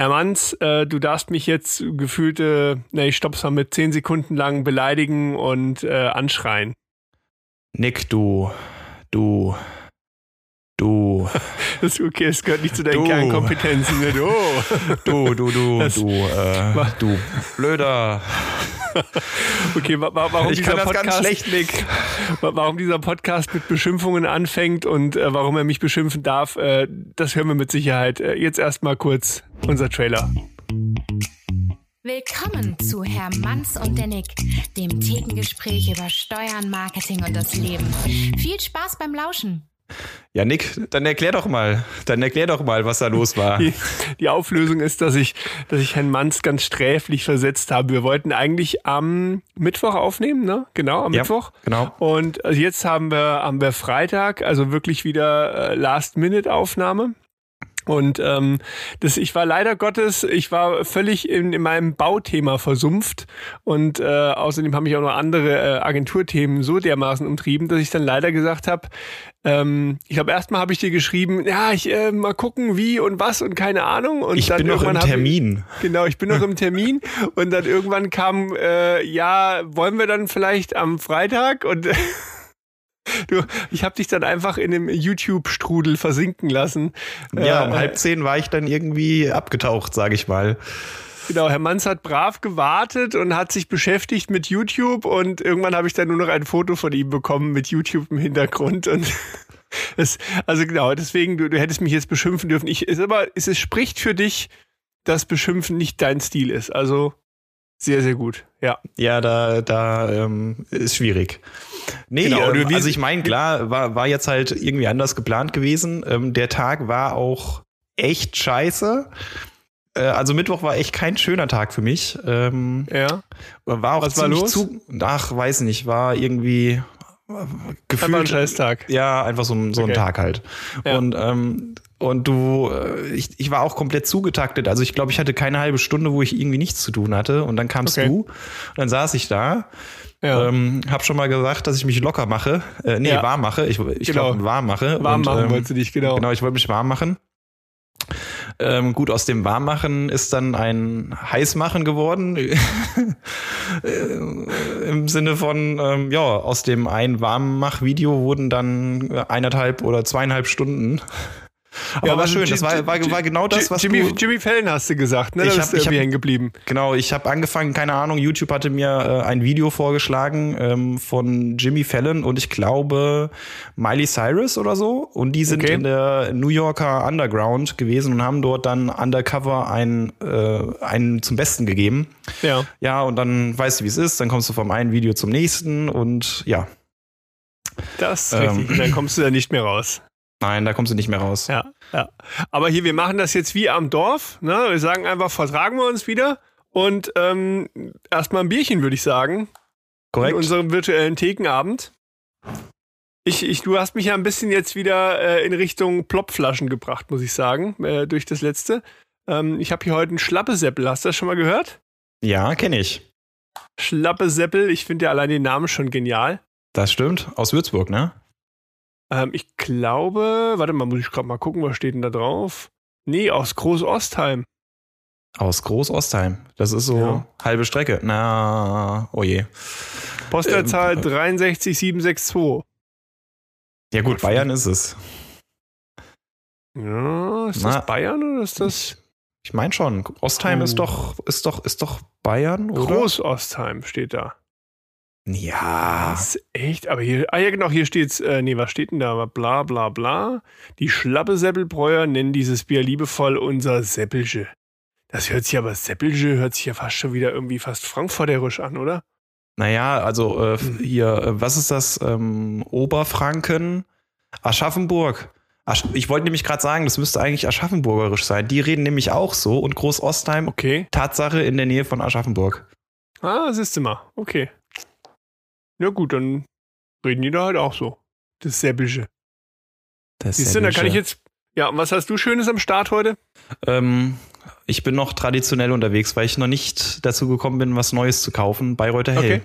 Herr Manns, äh, du darfst mich jetzt gefühlte, ne, ich stopp's mal mit zehn Sekunden lang beleidigen und äh, anschreien. Nick, du, du, du. Das ist okay, es gehört nicht zu deinen du. Kernkompetenzen. Ne? Du, du, du, du, das, du, äh, du blöder. Okay, wa warum ich dieser kann das Podcast, ganz schlecht, Nick. Warum dieser Podcast mit Beschimpfungen anfängt und äh, warum er mich beschimpfen darf, äh, das hören wir mit Sicherheit. Äh, jetzt erstmal kurz unser Trailer. Willkommen zu Herr Manns und der Nick, dem Thekengespräch über Steuern, Marketing und das Leben. Viel Spaß beim Lauschen. Ja, Nick, dann erklär doch mal, dann erklär doch mal, was da los war. Die, die, Auflösung ist, dass ich, dass ich Herrn Manns ganz sträflich versetzt habe. Wir wollten eigentlich am Mittwoch aufnehmen, ne? Genau, am ja, Mittwoch. Genau. Und jetzt haben wir, haben wir Freitag, also wirklich wieder äh, Last-Minute-Aufnahme. Und ähm, das, ich war leider Gottes, ich war völlig in, in meinem Bauthema versumpft und äh, außerdem haben mich auch noch andere äh, Agenturthemen so dermaßen umtrieben, dass ich dann leider gesagt habe, ähm, ich glaube erstmal habe ich dir geschrieben, ja, ich äh, mal gucken, wie und was und keine Ahnung. Und ich dann bin noch im Termin. Ich, genau, ich bin noch im Termin und dann irgendwann kam, äh, ja, wollen wir dann vielleicht am Freitag und Du, ich habe dich dann einfach in dem YouTube-Strudel versinken lassen. Ja, um äh, halb zehn war ich dann irgendwie abgetaucht, sage ich mal. Genau, Herr Manns hat brav gewartet und hat sich beschäftigt mit YouTube und irgendwann habe ich dann nur noch ein Foto von ihm bekommen mit YouTube im Hintergrund und es, also genau, deswegen, du, du hättest mich jetzt beschimpfen dürfen. Ich, ist aber, es, es spricht für dich, dass Beschimpfen nicht dein Stil ist. Also sehr, sehr gut, ja. Ja, da, da ähm, ist schwierig. Nee, genau, ähm, also ich meine, klar, war, war jetzt halt irgendwie anders geplant gewesen. Ähm, der Tag war auch echt scheiße. Äh, also Mittwoch war echt kein schöner Tag für mich. Ähm, ja. War auch Was war los? zu. Ach, weiß nicht, war irgendwie gefühlt. Einfach ein Scheißtag. Ja, einfach so, so okay. ein Tag halt. Ja. Und ähm, und du, äh, ich, ich war auch komplett zugetaktet. Also ich glaube, ich hatte keine halbe Stunde, wo ich irgendwie nichts zu tun hatte. Und dann kamst okay. du. Und dann saß ich da. Ja. Ähm, hab schon mal gesagt, dass ich mich locker mache. Äh, nee, ja. warm mache. Ich, ich genau. glaube, warm mache. Warm und, machen ähm, wolltest du dich, genau. Genau, ich wollte mich warm machen. Ähm, gut, aus dem Warmmachen ist dann ein Heißmachen geworden. Äh, Im Sinne von, ähm, ja, aus dem ein Warmmach-Video wurden dann eineinhalb oder zweieinhalb Stunden. Aber ja, war schön. Das war, war, war genau das, was Jimmy, du, Jimmy Fallon hast du gesagt, ne? Da ich hab, bist du hängen geblieben. Genau, ich habe angefangen, keine Ahnung, YouTube hatte mir äh, ein Video vorgeschlagen ähm, von Jimmy Fallon und ich glaube Miley Cyrus oder so. Und die sind okay. in der New Yorker Underground gewesen und haben dort dann undercover einen, äh, einen zum Besten gegeben. Ja. Ja, und dann weißt du, wie es ist. Dann kommst du vom einen Video zum nächsten und ja. Das ist ähm, richtig. Dann kommst du da nicht mehr raus. Nein, da kommst du nicht mehr raus. Ja, ja. Aber hier, wir machen das jetzt wie am Dorf. Ne? Wir sagen einfach, vertragen wir uns wieder. Und ähm, erstmal ein Bierchen, würde ich sagen. Korrekt. In unserem virtuellen Thekenabend. Ich, ich, du hast mich ja ein bisschen jetzt wieder äh, in Richtung Plopflaschen gebracht, muss ich sagen, äh, durch das letzte. Ähm, ich habe hier heute einen Schlappeseppel. Hast du das schon mal gehört? Ja, kenne ich. Schlappeseppel, ich finde ja allein den Namen schon genial. Das stimmt. Aus Würzburg, ne? Ähm, ich glaube, warte mal, muss ich gerade mal gucken, was steht denn da drauf? Nee, aus Groß-Ostheim. Aus Groß-Ostheim. Das ist so ja. halbe Strecke. Na, oh je. Postleitzahl ähm, 63762. Ja gut, Bayern ist es. Ja, ist Na, das Bayern oder ist das? Ich meine schon. Ostheim oh. ist doch, ist doch, ist doch Bayern, oder? Groß-Ostheim steht da. Ja. Das ist echt, aber hier, ah ja genau, hier steht's, äh, nee, was steht denn da? Bla bla bla. Die Schlappe-Seppelbräuer nennen dieses Bier liebevoll unser Seppelge. Das hört sich aber, Seppelge hört sich ja fast schon wieder irgendwie fast frankfurterisch an, oder? Naja, also äh, hm. hier, äh, was ist das? Ähm, Oberfranken, Aschaffenburg. Asch ich wollte nämlich gerade sagen, das müsste eigentlich Aschaffenburgerisch sein. Die reden nämlich auch so und Groß-Ostheim, okay. Tatsache in der Nähe von Aschaffenburg. Ah, siehst du mal, okay. Ja gut, dann reden die da halt auch so. Das Säbliche. Das Siehst du, da kann ich jetzt. Ja, und was hast du Schönes am Start heute? Ähm, ich bin noch traditionell unterwegs, weil ich noch nicht dazu gekommen bin, was Neues zu kaufen. Bayreuther Hell. Okay.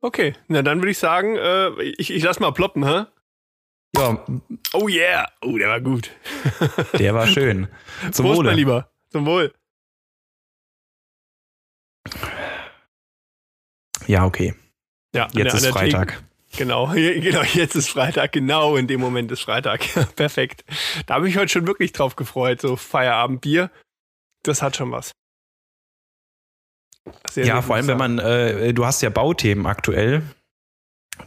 okay, na dann würde ich sagen, äh, ich, ich lass mal ploppen, hä? Ja. Oh yeah. Oh, der war gut. Der war schön. Zum Prost, Wohle. mein Lieber. Zum Wohl. Ja, okay. Ja, jetzt ist Freitag. Theke. Genau, genau, jetzt ist Freitag, genau in dem Moment ist Freitag. Perfekt. Da habe ich heute schon wirklich drauf gefreut, so Feierabendbier. Das hat schon was. Sehr, ja, vor allem, wenn man, äh, du hast ja Bauthemen aktuell.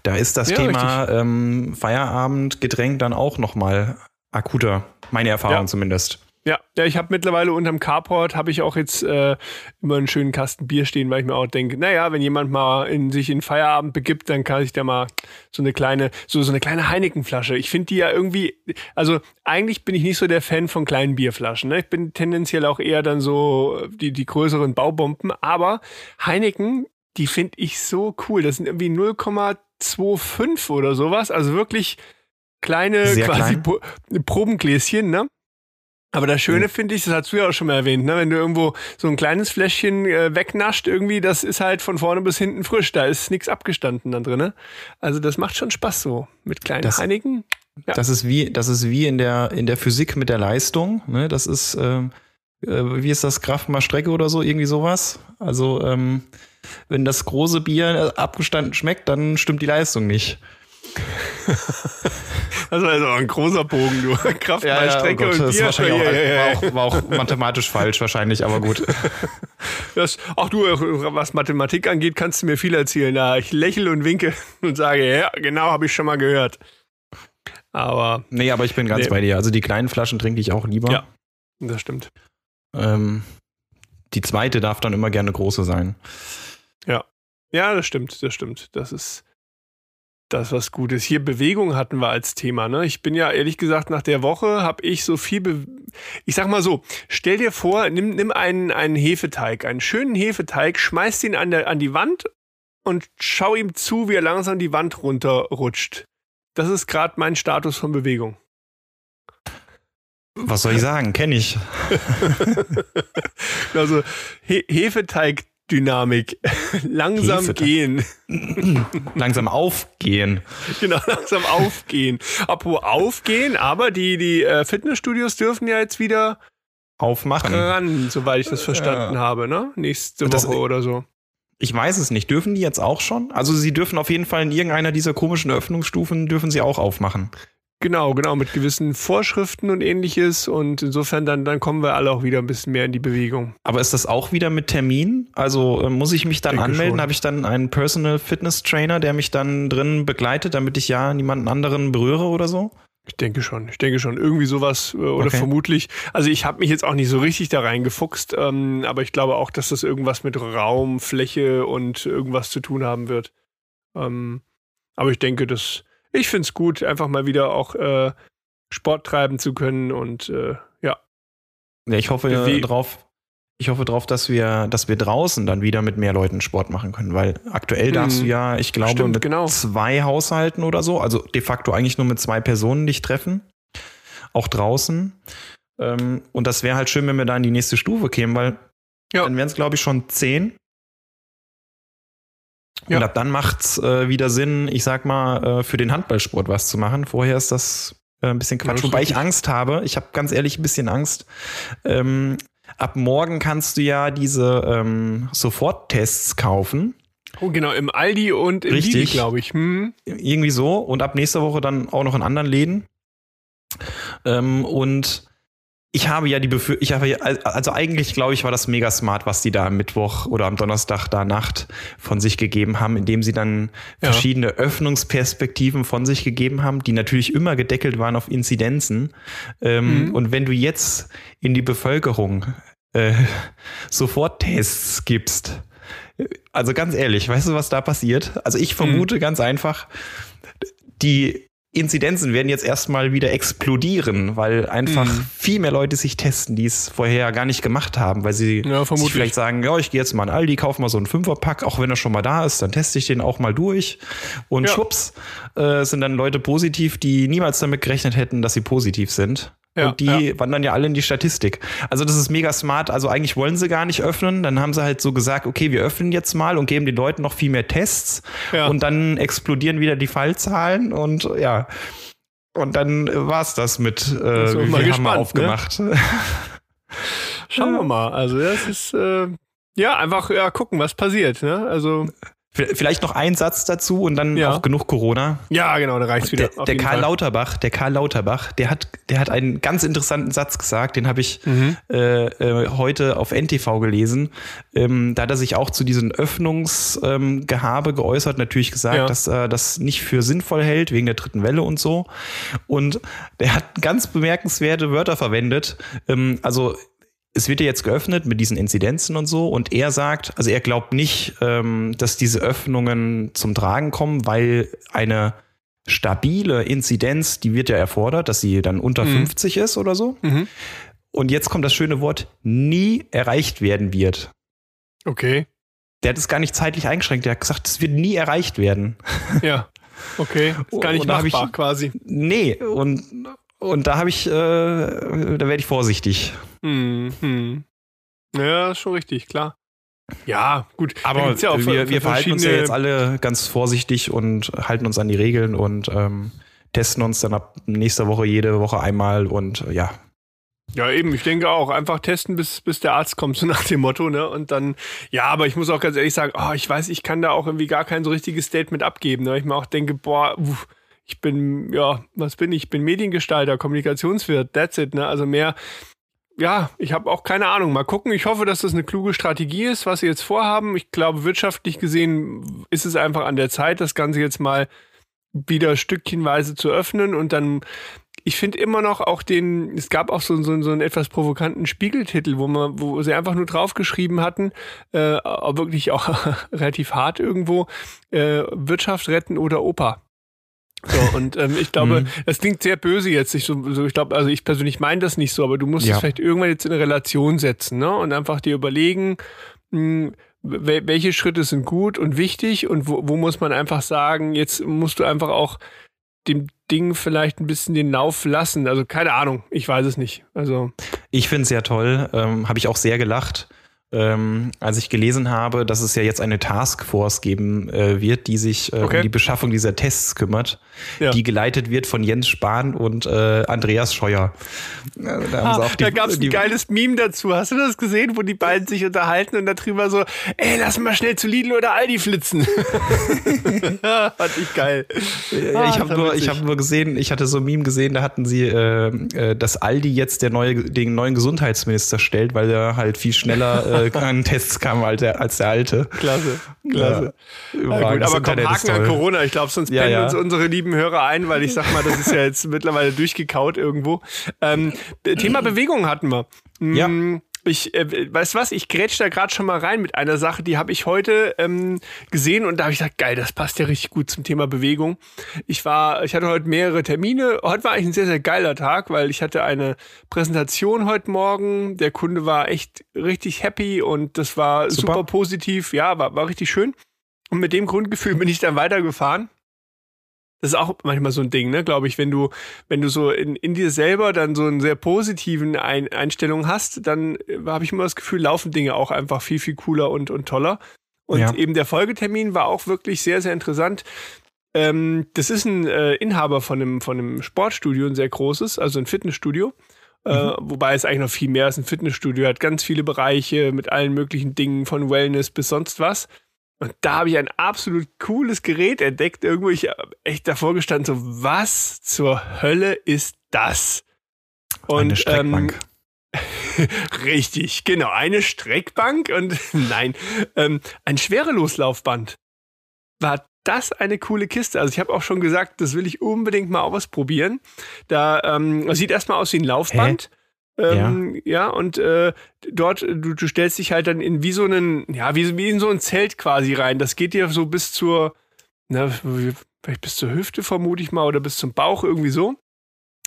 Da ist das ja, Thema ähm, Feierabendgetränk dann auch nochmal akuter. Meine Erfahrung ja. zumindest. Ja, ja, ich habe mittlerweile unterm Carport habe ich auch jetzt äh, immer einen schönen Kasten Bier stehen, weil ich mir auch denke, naja, wenn jemand mal in sich in Feierabend begibt, dann kann ich da mal so eine kleine, so, so eine kleine Heineken-Flasche. Ich finde die ja irgendwie, also eigentlich bin ich nicht so der Fan von kleinen Bierflaschen. Ne? Ich bin tendenziell auch eher dann so die, die größeren Baubomben, aber Heineken, die finde ich so cool. Das sind irgendwie 0,25 oder sowas, also wirklich kleine Sehr quasi klein. Probengläschen, ne? Aber das Schöne finde ich, das hast du ja auch schon mal erwähnt, ne? wenn du irgendwo so ein kleines Fläschchen äh, wegnascht, irgendwie, das ist halt von vorne bis hinten frisch. Da ist nichts abgestanden dann drin. Ne? Also das macht schon Spaß so mit kleinen das, Heinigen. Ja. Das ist wie, das ist wie in der in der Physik mit der Leistung. Ne? Das ist ähm, äh, wie ist das Kraft mal Strecke oder so irgendwie sowas. Also ähm, wenn das große Bier abgestanden schmeckt, dann stimmt die Leistung nicht. Das war also ein großer Bogen, du. Kraft ja, mal Strecke ja, oh Gott, und das Bier. Wahrscheinlich auch, war, auch, war auch mathematisch falsch wahrscheinlich, aber gut. Das, auch du, was Mathematik angeht, kannst du mir viel erzählen. Ich lächle und winke und sage, ja, genau, habe ich schon mal gehört. Aber. Nee, aber ich bin ganz nee. bei dir. Also die kleinen Flaschen trinke ich auch lieber. Ja, das stimmt. Ähm, die zweite darf dann immer gerne große sein. Ja. Ja, das stimmt, das stimmt. Das ist das was Gutes. Hier Bewegung hatten wir als Thema. Ne? Ich bin ja ehrlich gesagt nach der Woche habe ich so viel. Be ich sag mal so: Stell dir vor, nimm, nimm einen, einen Hefeteig, einen schönen Hefeteig, schmeißt ihn an, der, an die Wand und schau ihm zu, wie er langsam die Wand runterrutscht. Das ist gerade mein Status von Bewegung. Was soll ich sagen? Kenne ich. also He Hefeteig Dynamik. langsam Hefe gehen. langsam aufgehen. Genau, langsam aufgehen. Apropos aufgehen, aber die, die äh, Fitnessstudios dürfen ja jetzt wieder aufmachen. Ran, soweit ich das verstanden ja. habe, ne? Nächste Woche das, oder so. Ich weiß es nicht. Dürfen die jetzt auch schon? Also sie dürfen auf jeden Fall in irgendeiner dieser komischen Öffnungsstufen dürfen sie auch aufmachen. Genau, genau, mit gewissen Vorschriften und ähnliches. Und insofern dann, dann kommen wir alle auch wieder ein bisschen mehr in die Bewegung. Aber ist das auch wieder mit Termin? Also äh, muss ich mich dann anmelden? Habe ich dann einen Personal Fitness Trainer, der mich dann drin begleitet, damit ich ja niemanden anderen berühre oder so? Ich denke schon, ich denke schon. Irgendwie sowas äh, oder okay. vermutlich. Also ich habe mich jetzt auch nicht so richtig da reingefuchst, ähm, aber ich glaube auch, dass das irgendwas mit Raum, Fläche und irgendwas zu tun haben wird. Ähm, aber ich denke, dass ich finde es gut, einfach mal wieder auch äh, Sport treiben zu können und äh, ja. Ja, ich hoffe Bewe drauf, ich hoffe drauf, dass wir, dass wir draußen dann wieder mit mehr Leuten Sport machen können, weil aktuell darfst du hm. ja, ich glaube, Stimmt, mit genau. zwei Haushalten oder so, also de facto eigentlich nur mit zwei Personen dich treffen, auch draußen. Ähm, und das wäre halt schön, wenn wir da in die nächste Stufe kämen, weil ja. dann wären es, glaube ich, schon zehn. Ja. Und ab dann macht's äh, wieder Sinn, ich sag mal, äh, für den Handballsport was zu machen. Vorher ist das äh, ein bisschen Quatsch, ja, wobei ich Angst habe. Ich habe ganz ehrlich ein bisschen Angst. Ähm, ab morgen kannst du ja diese ähm, Soforttests kaufen. Oh, genau, im Aldi und im Richtig. glaube ich. Hm. Irgendwie so. Und ab nächster Woche dann auch noch in anderen Läden. Ähm, und ich habe ja die Befürchtung, ich habe ja, also eigentlich glaube ich, war das mega smart, was die da am Mittwoch oder am Donnerstag da Nacht von sich gegeben haben, indem sie dann ja. verschiedene Öffnungsperspektiven von sich gegeben haben, die natürlich immer gedeckelt waren auf Inzidenzen. Ähm, mhm. Und wenn du jetzt in die Bevölkerung äh, sofort Tests gibst, also ganz ehrlich, weißt du, was da passiert? Also ich vermute mhm. ganz einfach, die Inzidenzen werden jetzt erstmal wieder explodieren, weil einfach mhm. viel mehr Leute sich testen, die es vorher gar nicht gemacht haben, weil sie ja, sich vielleicht sagen, ja, ich gehe jetzt mal in Aldi, kaufe mal so einen Fünferpack, auch wenn er schon mal da ist, dann teste ich den auch mal durch. Und ja. schwupps, äh, sind dann Leute positiv, die niemals damit gerechnet hätten, dass sie positiv sind. Ja, und die ja. wandern ja alle in die Statistik. Also das ist mega smart. Also eigentlich wollen sie gar nicht öffnen. Dann haben sie halt so gesagt, okay, wir öffnen jetzt mal und geben den Leuten noch viel mehr Tests. Ja. Und dann explodieren wieder die Fallzahlen und ja. Und dann war's das mit, äh, wir gespannt, haben mal aufgemacht. Ne? Schauen wir mal. Also das ist äh, ja einfach ja gucken, was passiert. Ne? Also Vielleicht noch ein Satz dazu und dann Ja. auch genug Corona. Ja, genau, da reicht's wieder. Der, der Karl Fall. Lauterbach, der Karl Lauterbach, der hat, der hat einen ganz interessanten Satz gesagt, den habe ich Mhm. äh, äh, heute auf NTV gelesen. Ähm, da hat er sich auch zu diesem Öffnungsgehabe ähm, geäußert, natürlich gesagt, Ja. dass er das nicht für sinnvoll hält, wegen der dritten Welle und so. Und der hat ganz bemerkenswerte Wörter verwendet. Ähm, also es wird ja jetzt geöffnet mit diesen Inzidenzen und so. Und er sagt, also er glaubt nicht, ähm, dass diese Öffnungen zum Tragen kommen, weil eine stabile Inzidenz, die wird ja erfordert, dass sie dann unter 50 ist oder so. Mhm. Und jetzt kommt das schöne Wort, nie erreicht werden wird. Okay. Der hat es gar nicht zeitlich eingeschränkt. Der hat gesagt, es wird nie erreicht werden. Ja. Okay. Ist gar nicht Und hab ich- machbar, quasi. Nee, und, und da habe ich, äh, da werde ich vorsichtig. Hm, hm. Ja, schon richtig, klar. Ja, gut. Aber ja auch wir, wir verhalten uns ja jetzt alle ganz vorsichtig und halten uns an die Regeln und ähm, testen uns dann ab nächster Woche jede Woche einmal und äh, ja. Ja, eben, ich denke auch. Einfach testen, bis, bis der Arzt kommt, so nach dem Motto, ne? Und dann, ja, aber ich muss auch ganz ehrlich sagen, oh, ich weiß, ich kann da auch irgendwie gar kein so richtiges Statement abgeben, ne? Ich mir auch denke, boah, uff, ich bin, ja, was bin ich? Ich bin Mediengestalter, Kommunikationswirt, that's it, ne? Also mehr, ja, ich habe auch keine Ahnung. Mal gucken. Ich hoffe, dass das eine kluge Strategie ist, was sie jetzt vorhaben. Ich glaube, wirtschaftlich gesehen ist es einfach an der Zeit, das Ganze jetzt mal wieder stückchenweise zu öffnen und dann ich finde immer noch auch den, es gab auch so, so, so einen etwas provokanten Spiegeltitel, wo man, wo sie einfach nur draufgeschrieben hatten, äh, wirklich auch relativ hart irgendwo, äh, Wirtschaft retten oder Opa. So, und ähm, ich glaube, Mhm. das klingt sehr böse jetzt. Ich, so, ich glaube, also ich persönlich meine das nicht so, aber du musst Ja. es vielleicht irgendwann jetzt in eine Relation setzen, ne? Und einfach dir überlegen, mh, wel- welche Schritte sind gut und wichtig und wo, wo muss man einfach sagen, jetzt musst du einfach auch dem Ding vielleicht ein bisschen den Lauf lassen. Also keine Ahnung, ich weiß es nicht. Also Ich finde es ja toll, ähm, habe ich auch sehr gelacht, ähm, als ich gelesen habe, dass es ja jetzt eine Taskforce geben äh, wird, die sich äh, Okay. um die Beschaffung dieser Tests kümmert, Ja. die geleitet wird von Jens Spahn und äh, Andreas Scheuer. Also, da Ah, da gab es ein geiles Meme dazu. Hast du das gesehen, wo die beiden sich unterhalten und darüber so, ey, lass mal schnell zu Lidl oder Aldi flitzen. Fand ich geil. Ja, Ah, ich habe nur, ich habe nur gesehen, ich hatte so ein Meme gesehen, da hatten sie, äh, äh, dass Aldi jetzt der neue, den neuen Gesundheitsminister stellt, weil er halt viel schneller äh, an Tests kam als der, als der alte. Klasse, klasse. Ja, Ja, gut, aber komm, Haken an. Corona. Ich glaube, sonst Ja, pennen uns unsere lieben Hörer ein, weil ich sag mal, das ist ja jetzt mittlerweile durchgekaut irgendwo. Ähm, Thema Bewegung hatten wir. Ja. Ich, äh, weißt du was, ich grätsch da gerade schon mal rein mit einer Sache, die habe ich heute ähm, gesehen und da habe ich gesagt, geil, das passt ja richtig gut zum Thema Bewegung. Ich war, ich hatte heute mehrere Termine. Heute war eigentlich ein sehr, sehr geiler Tag, weil ich hatte eine Präsentation heute Morgen. Der Kunde war echt richtig happy und das war Super. super positiv. Ja, war, war richtig schön. Und mit dem Grundgefühl bin ich dann weitergefahren. Das ist auch manchmal so ein Ding, ne, glaube ich, wenn du, wenn du so in, in dir selber dann so einen sehr positiven ein Einstellung hast, dann äh, habe ich immer das Gefühl, laufen Dinge auch einfach viel, viel cooler und, und toller. Und Ja. eben der Folgetermin war auch wirklich sehr, sehr interessant. Ähm, das ist ein äh, Inhaber von einem, von einem Sportstudio, ein sehr großes, also ein Fitnessstudio. Äh, wobei es eigentlich noch viel mehr ist. Ein Fitnessstudio hat ganz viele Bereiche mit allen möglichen Dingen, von Wellness bis sonst was. Und da habe ich ein absolut cooles Gerät entdeckt. Irgendwo, ich hab echt davor gestanden, so, was zur Hölle ist das? Und, Eine Streckbank. Ähm, richtig, genau, eine Streckbank und nein, ähm, ein Schwereloslaufband. War das eine coole Kiste? Also ich habe auch schon gesagt, das will ich unbedingt mal ausprobieren. Da ähm, sieht erstmal aus wie ein Laufband. Ähm, ja. und äh, dort, du, du stellst dich halt dann in wie so einen, ja, wie, wie in so ein Zelt quasi rein. Das geht dir so bis zur, na, vielleicht bis zur Hüfte vermute ich mal oder bis zum Bauch irgendwie so.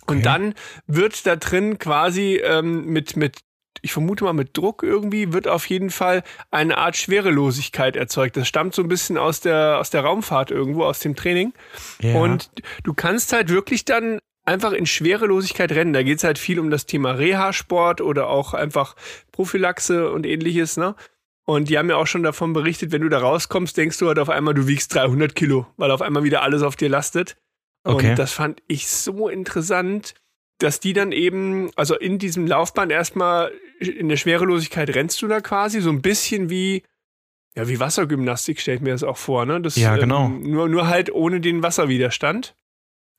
Und Okay. dann wird da drin quasi ähm, mit, mit, ich vermute mal mit Druck irgendwie, wird auf jeden Fall eine Art Schwerelosigkeit erzeugt. Das stammt so ein bisschen aus der, aus der Raumfahrt irgendwo, aus dem Training. Ja. Und du kannst halt wirklich dann einfach in Schwerelosigkeit rennen. Da geht's halt viel um das Thema Reha-Sport oder auch einfach Prophylaxe und ähnliches, ne? Und die haben ja auch schon davon berichtet, wenn du da rauskommst, denkst du halt auf einmal, du wiegst 300 Kilo, weil auf einmal wieder alles auf dir lastet. Okay. Und das fand ich so interessant, dass die dann eben, also in diesem Laufband erstmal in der Schwerelosigkeit rennst du da quasi, so ein bisschen wie, ja, wie Wassergymnastik stelle ich mir das auch vor, ne? Das, ja, genau. Ähm, nur, nur halt ohne den Wasserwiderstand.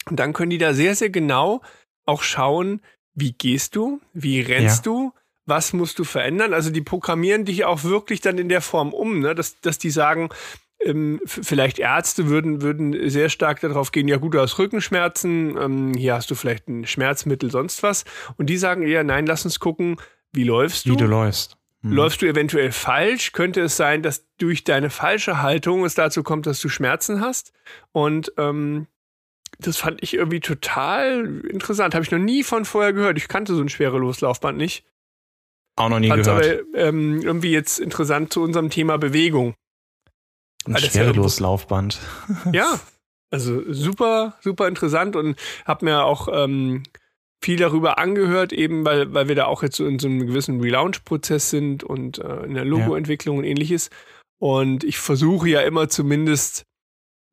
Und dann können die da sehr, sehr genau auch schauen, wie gehst du, wie rennst ja. du, was musst du verändern. Also die programmieren dich auch wirklich dann in der Form um, ne? dass, dass die sagen, ähm, vielleicht Ärzte würden, würden sehr stark darauf gehen, ja gut, du hast Rückenschmerzen, ähm, hier hast du vielleicht ein Schmerzmittel, sonst was. Und die sagen eher, nein, lass uns gucken, wie läufst du? Wie du läufst. Mhm. Läufst du eventuell falsch? Könnte es sein, dass durch deine falsche Haltung es dazu kommt, dass du Schmerzen hast? Und ähm, das fand ich irgendwie total interessant. Habe ich noch nie von vorher gehört. Ich kannte so ein Schwereloslaufband nicht. Auch noch nie Fand's gehört. aber ähm, irgendwie jetzt interessant zu unserem Thema Bewegung. Ein Schwereloslaufband. ja, also super, super interessant und habe mir auch ähm, viel darüber angehört, eben weil, weil wir da auch jetzt so in so einem gewissen Relaunch-Prozess sind und äh, in der Logo-Entwicklung ja. und ähnliches. Und ich versuche ja immer zumindest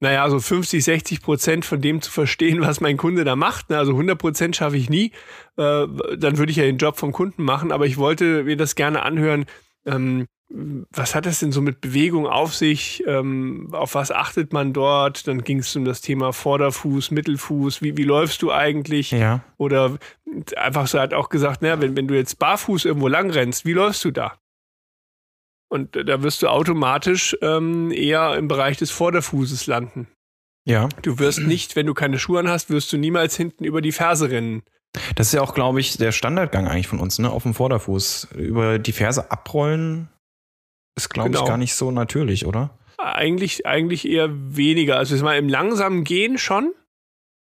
naja, so 50, 60 Prozent von dem zu verstehen, was mein Kunde da macht. Ne? Also 100 Prozent schaffe ich nie. Äh, dann würde ich ja den Job vom Kunden machen. Aber ich wollte mir das gerne anhören. Ähm, was hat das denn so mit Bewegung auf sich? Ähm, auf was achtet man dort? Dann ging es um das Thema Vorderfuß, Mittelfuß. Wie, wie läufst du eigentlich? Ja. Oder einfach so hat auch gesagt, naja, wenn, wenn du jetzt barfuß irgendwo lang rennst, wie läufst du da? Und da wirst du automatisch ähm, eher im Bereich des Vorderfußes landen. Ja. Du wirst nicht, wenn du keine Schuhe an hast, wirst du niemals hinten über die Ferse rennen. Das ist ja auch, glaube ich, der Standardgang eigentlich von uns, ne? Auf dem Vorderfuß. Über die Ferse abrollen ist, glaube genau. ich, gar nicht so natürlich, oder? Eigentlich, eigentlich eher weniger. Also mal im langsamen Gehen schon,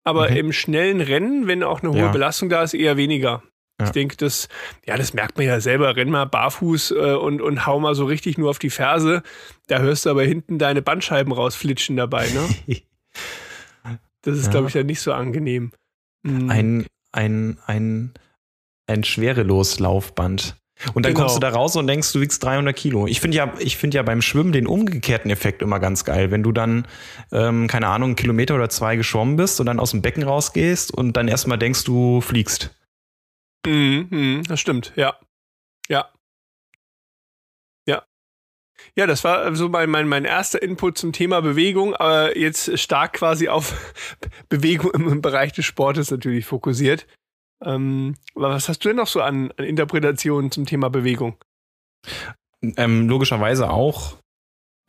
aber okay. im schnellen Rennen, wenn auch eine hohe ja. Belastung da ist, eher weniger. Ja. Ich denke, das, ja, das merkt man ja selber. Renn mal barfuß äh, und, und hau mal so richtig nur auf die Ferse. Da hörst du aber hinten deine Bandscheiben rausflitschen dabei, ne? das ist, ja. glaube ich, ja nicht so angenehm. Mhm. Ein, ein, ein, ein Schwereloslaufband. Und dann genau. kommst du da raus und denkst, du wiegst 300 Kilo. Ich finde ja, ich finde ja beim Schwimmen den umgekehrten Effekt immer ganz geil. Wenn du dann, ähm, keine Ahnung, einen Kilometer oder zwei geschwommen bist und dann aus dem Becken rausgehst und dann erstmal denkst, du fliegst. Mhm, mhm, das stimmt, ja. Ja. Ja. Ja, das war so mein, mein, mein erster Input zum Thema Bewegung, aber jetzt stark quasi auf Bewegung im Bereich des Sportes natürlich fokussiert. Ähm, was hast du denn noch so an, an Interpretationen zum Thema Bewegung? Ähm, logischerweise auch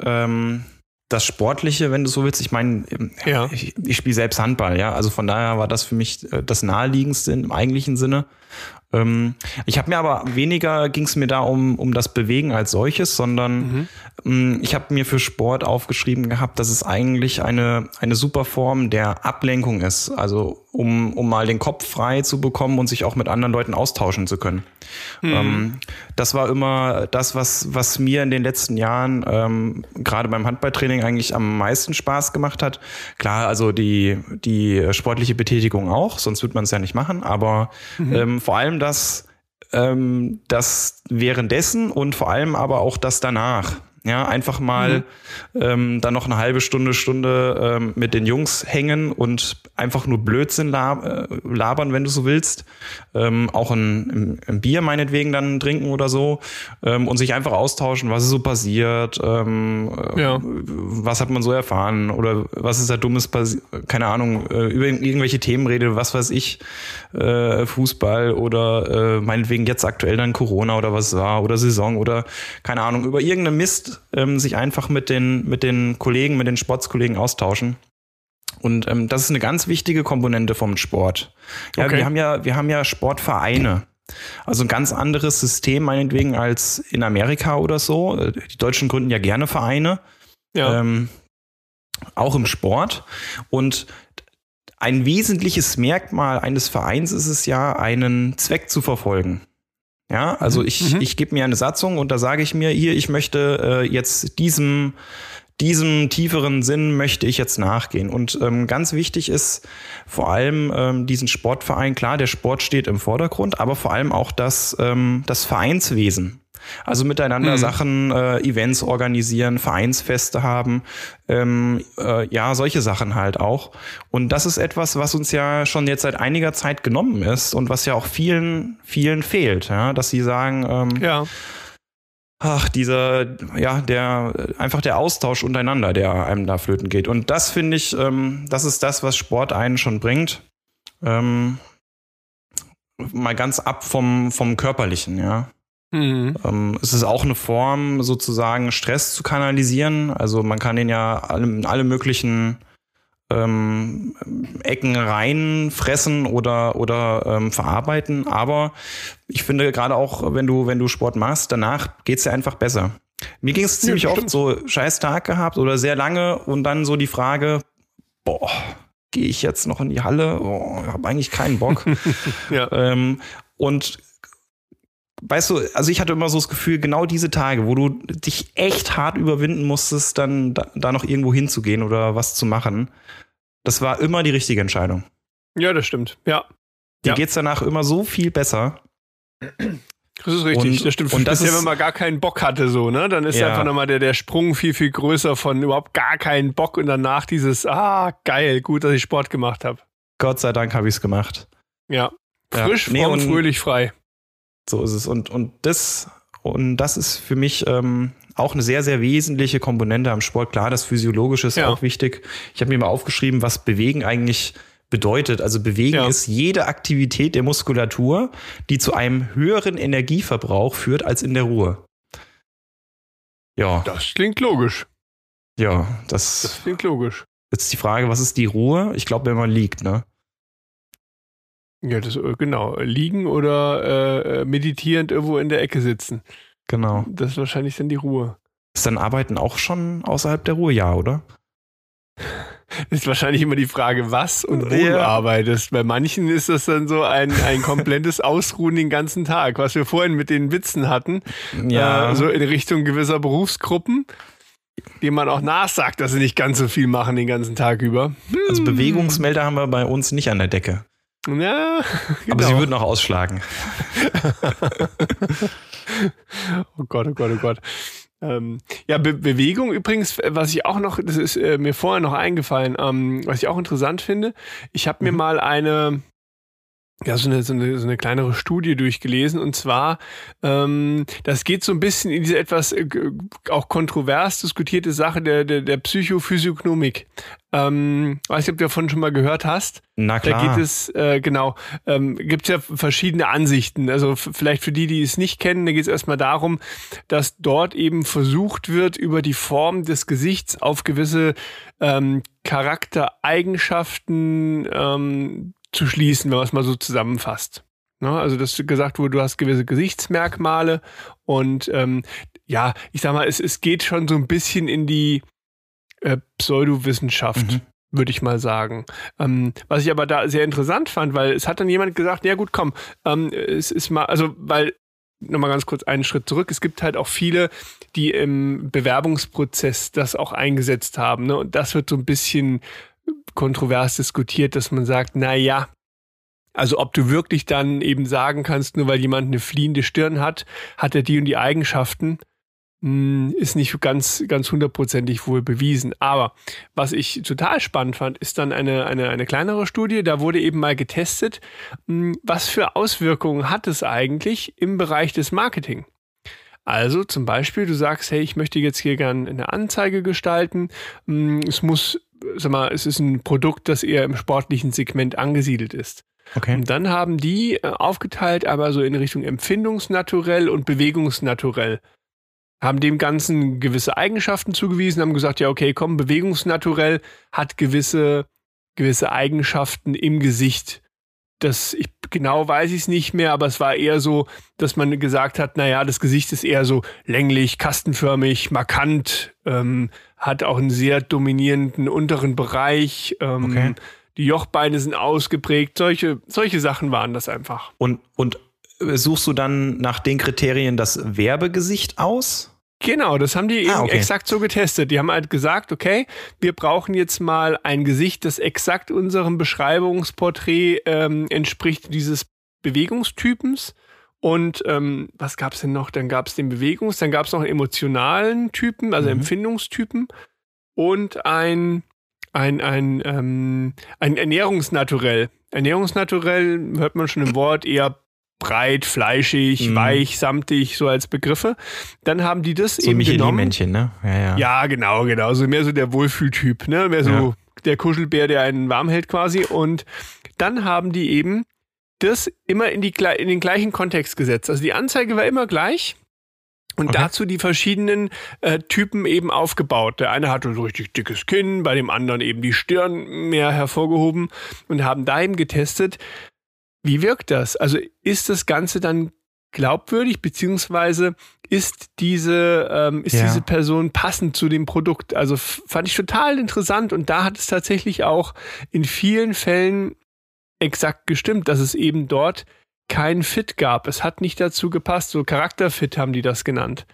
ähm, das Sportliche, wenn du so willst. Ich meine, ja. ich, ich spiele selbst Handball, ja. Also von daher war das für mich äh, das naheliegendste im eigentlichen Sinne. Ähm, ich habe mir aber weniger ging es mir da um, um das Bewegen als solches, sondern mhm. ähm, ich habe mir für Sport aufgeschrieben gehabt, dass es eigentlich eine, eine super Form der Ablenkung ist. Also um, um mal den Kopf frei zu bekommen und sich auch mit anderen Leuten austauschen zu können. Mhm. Ähm, das war immer das, was, was mir in den letzten Jahren ähm, gerade beim Handballtraining eigentlich am meisten Spaß gemacht hat. Klar, also die, die sportliche Betätigung auch, sonst würde man es ja nicht machen, aber mhm. ähm, vor allem das, ähm, das währenddessen und vor allem aber auch das danach. Ja, einfach mal mhm. ähm, dann noch eine halbe Stunde, Stunde ähm, mit den Jungs hängen und einfach nur Blödsinn äh, labern, wenn du so willst. Ähm, auch ein, ein, Bier meinetwegen dann trinken oder so ähm, und sich einfach austauschen, was ist so passiert, ähm, ja. was hat man so erfahren oder was ist da dummes passiert, keine Ahnung, äh, über irgendwelche Themen rede, was weiß ich, äh, Fußball oder äh, meinetwegen jetzt aktuell dann Corona oder was war oder Saison oder keine Ahnung, über irgendeine Mist ähm, sich einfach mit den, mit den Kollegen, mit den Sportskollegen austauschen. Und ähm, das ist eine ganz wichtige Komponente vom Sport. Ja, okay. wir haben ja, wir haben ja Sportvereine. Also ein ganz anderes System meinetwegen als in Amerika oder so. Die Deutschen gründen ja gerne Vereine. Ja. Ähm, auch im Sport. Und ein wesentliches Merkmal eines Vereins ist es ja, einen Zweck zu verfolgen. Ja, also ich, mhm. ich gebe mir eine Satzung und da sage ich mir, hier, ich möchte äh, jetzt diesem, diesem tieferen Sinn möchte ich jetzt nachgehen. Und ähm, ganz wichtig ist vor allem ähm, diesen Sportverein, klar, der Sport steht im Vordergrund, aber vor allem auch das, ähm, das Vereinswesen. Also miteinander mhm. Sachen, äh, Events organisieren, Vereinsfeste haben, ähm, äh, ja, solche Sachen halt auch. Und das ist etwas, was uns ja schon jetzt seit einiger Zeit genommen ist und was ja auch vielen, vielen fehlt, ja, dass sie sagen, ähm, ja ach, dieser, ja, der, einfach der Austausch untereinander, der einem da flöten geht. Und das finde ich, ähm, das ist das, was Sport einen schon bringt. Ähm, mal ganz ab vom, vom Körperlichen, ja. Mhm. Ähm, es ist auch eine Form, sozusagen Stress zu kanalisieren. Also man kann den ja in alle möglichen ähm, Ecken reinfressen oder, oder ähm, verarbeiten. Aber ich finde gerade auch, wenn du, wenn du Sport machst, danach geht's dir einfach besser. Mir ging es ziemlich ja, oft so scheiß Tag gehabt oder sehr lange und dann so die Frage, boah, gehe ich jetzt noch in die Halle? Oh, habe eigentlich keinen Bock. ja. ähm, und weißt du, also ich hatte immer so das Gefühl, genau diese Tage, wo du dich echt hart überwinden musstest, dann da, da noch irgendwo hinzugehen oder was zu machen, das war immer die richtige Entscheidung. Ja, das stimmt. Ja. Dir ja. geht's danach immer so viel besser. Das ist richtig, und, das stimmt. Und das ist, wenn man gar keinen Bock hatte, so, ne? Dann ist ja. einfach nochmal der, der Sprung viel, viel größer von überhaupt gar keinen Bock und danach dieses, ah, geil, gut, dass ich Sport gemacht habe. Gott sei Dank habe ich es gemacht. Ja. Frisch, ja. nee, und fröhlich frei. So ist es. Und, und das, und das ist für mich ähm, auch eine sehr, sehr wesentliche Komponente am Sport. Klar, das Physiologische ist ja. auch wichtig. Ich habe mir mal aufgeschrieben, was Bewegen eigentlich bedeutet. Also Bewegen ja. ist jede Aktivität der Muskulatur, die zu einem höheren Energieverbrauch führt als in der Ruhe. Ja. Das klingt logisch. Ja, das, das klingt logisch. Jetzt die Frage, was ist die Ruhe? Ich glaube, wenn man liegt, ne? Ja, das, äh, genau. Liegen oder äh, äh, meditierend irgendwo in der Ecke sitzen. Genau. Das ist wahrscheinlich dann die Ruhe. Ist dann Arbeiten auch schon außerhalb der Ruhe, ja, oder? Ist wahrscheinlich immer die Frage, was und wo ja. du arbeitest. Bei manchen ist das dann so ein, ein komplettes Ausruhen den ganzen Tag, was wir vorhin mit den Witzen hatten. Ja. Äh, so in Richtung gewisser Berufsgruppen, dem man auch nachsagt, dass sie nicht ganz so viel machen den ganzen Tag über. Hm. Also Bewegungsmelder haben wir bei uns nicht an der Decke. Ja, genau. Aber sie würden auch ausschlagen. oh Gott, oh Gott, oh Gott. Ähm, ja, Be Bewegung übrigens, was ich auch noch, das ist äh, mir vorher noch eingefallen, ähm, was ich auch interessant finde. Ich habe mir mhm. mal eine, ja, so eine, so eine, so eine kleinere Studie durchgelesen. Und zwar, ähm, das geht so ein bisschen in diese etwas äh, auch kontrovers diskutierte Sache der, der, der Psychophysiognomik. Ähm, weiß nicht, ob du davon schon mal gehört hast. Na klar. Da geht es, äh, genau, ähm, gibt es ja verschiedene Ansichten. Also vielleicht für die, die es nicht kennen, da geht es erstmal darum, dass dort eben versucht wird, über die Form des Gesichts auf gewisse ähm, Charaktereigenschaften ähm, zu schließen, wenn man es mal so zusammenfasst. Ne? Also, dass gesagt wurde, du hast gewisse Gesichtsmerkmale und ähm, ja, ich sag mal, es, es geht schon so ein bisschen in die äh, Pseudowissenschaft. Mhm würde ich mal sagen. Ähm, was ich aber da sehr interessant fand, weil es hat dann jemand gesagt, ja gut, komm, ähm, es ist mal, also weil, nochmal ganz kurz einen Schritt zurück, es gibt halt auch viele, die im Bewerbungsprozess das auch eingesetzt haben. Ne? Und das wird so ein bisschen kontrovers diskutiert, dass man sagt, na ja, also ob du wirklich dann eben sagen kannst, nur weil jemand eine fliehende Stirn hat, hat er die und die Eigenschaften, hm, ist nicht ganz, ganz hundertprozentig wohl bewiesen. Aber was ich total spannend fand, ist dann eine, eine, eine kleinere Studie. Da wurde eben mal getestet, hm, was für Auswirkungen hat es eigentlich im Bereich des Marketing. Also zum Beispiel, du sagst, hey, ich möchte jetzt hier gerne eine Anzeige gestalten. Hm, es muss sag mal, es ist ein Produkt, das eher im sportlichen Segment angesiedelt ist. Okay. Und dann haben die äh, aufgeteilt, aber so in Richtung Empfindungsnaturell und Bewegungsnaturell. Haben dem Ganzen gewisse Eigenschaften zugewiesen, haben gesagt, ja, okay, komm, Bewegungsnaturell hat gewisse, gewisse Eigenschaften im Gesicht. Das, ich, genau weiß ich es nicht mehr, aber es war eher so, dass man gesagt hat, naja, das Gesicht ist eher so länglich, kastenförmig, markant, ähm, hat auch einen sehr dominierenden unteren Bereich. Ähm, okay. Die Jochbeine sind ausgeprägt. Solche, solche Sachen waren das einfach. Und, und suchst du dann nach den Kriterien das Werbegesicht aus? Genau, das haben die ah, eben okay. exakt so getestet. Die haben halt gesagt, okay, wir brauchen jetzt mal ein Gesicht, das exakt unserem Beschreibungsporträt ähm, entspricht dieses Bewegungstypens. Und ähm, was gab es denn noch? Dann gab es den Bewegungs-, dann gab es noch einen emotionalen Typen, also mhm. Empfindungstypen und ein, ein, ein, ähm, ein Ernährungsnaturell. Ernährungsnaturell hört man schon im Wort eher breit, fleischig, mhm. weich, samtig, so als Begriffe. Dann haben die das so eben genommen. männchen ne? Ja, ja. ja, genau, genau. So mehr so der Wohlfühltyp, ne? Mehr so ja. der Kuschelbär, der einen warm hält quasi. Und dann haben die eben das immer in, die, in den gleichen Kontext gesetzt. Also die Anzeige war immer gleich. Und okay. dazu die verschiedenen äh, Typen eben aufgebaut. Der eine hatte so richtig dickes Kinn, bei dem anderen eben die Stirn mehr hervorgehoben und haben da eben getestet, wie wirkt das? Also ist das Ganze dann glaubwürdig, beziehungsweise ist diese, ähm, ist ja. diese Person passend zu dem Produkt? Also fand ich total interessant und da hat es tatsächlich auch in vielen Fällen exakt gestimmt, dass es eben dort kein Fit gab. Es hat nicht dazu gepasst. So Charakterfit haben die das genannt.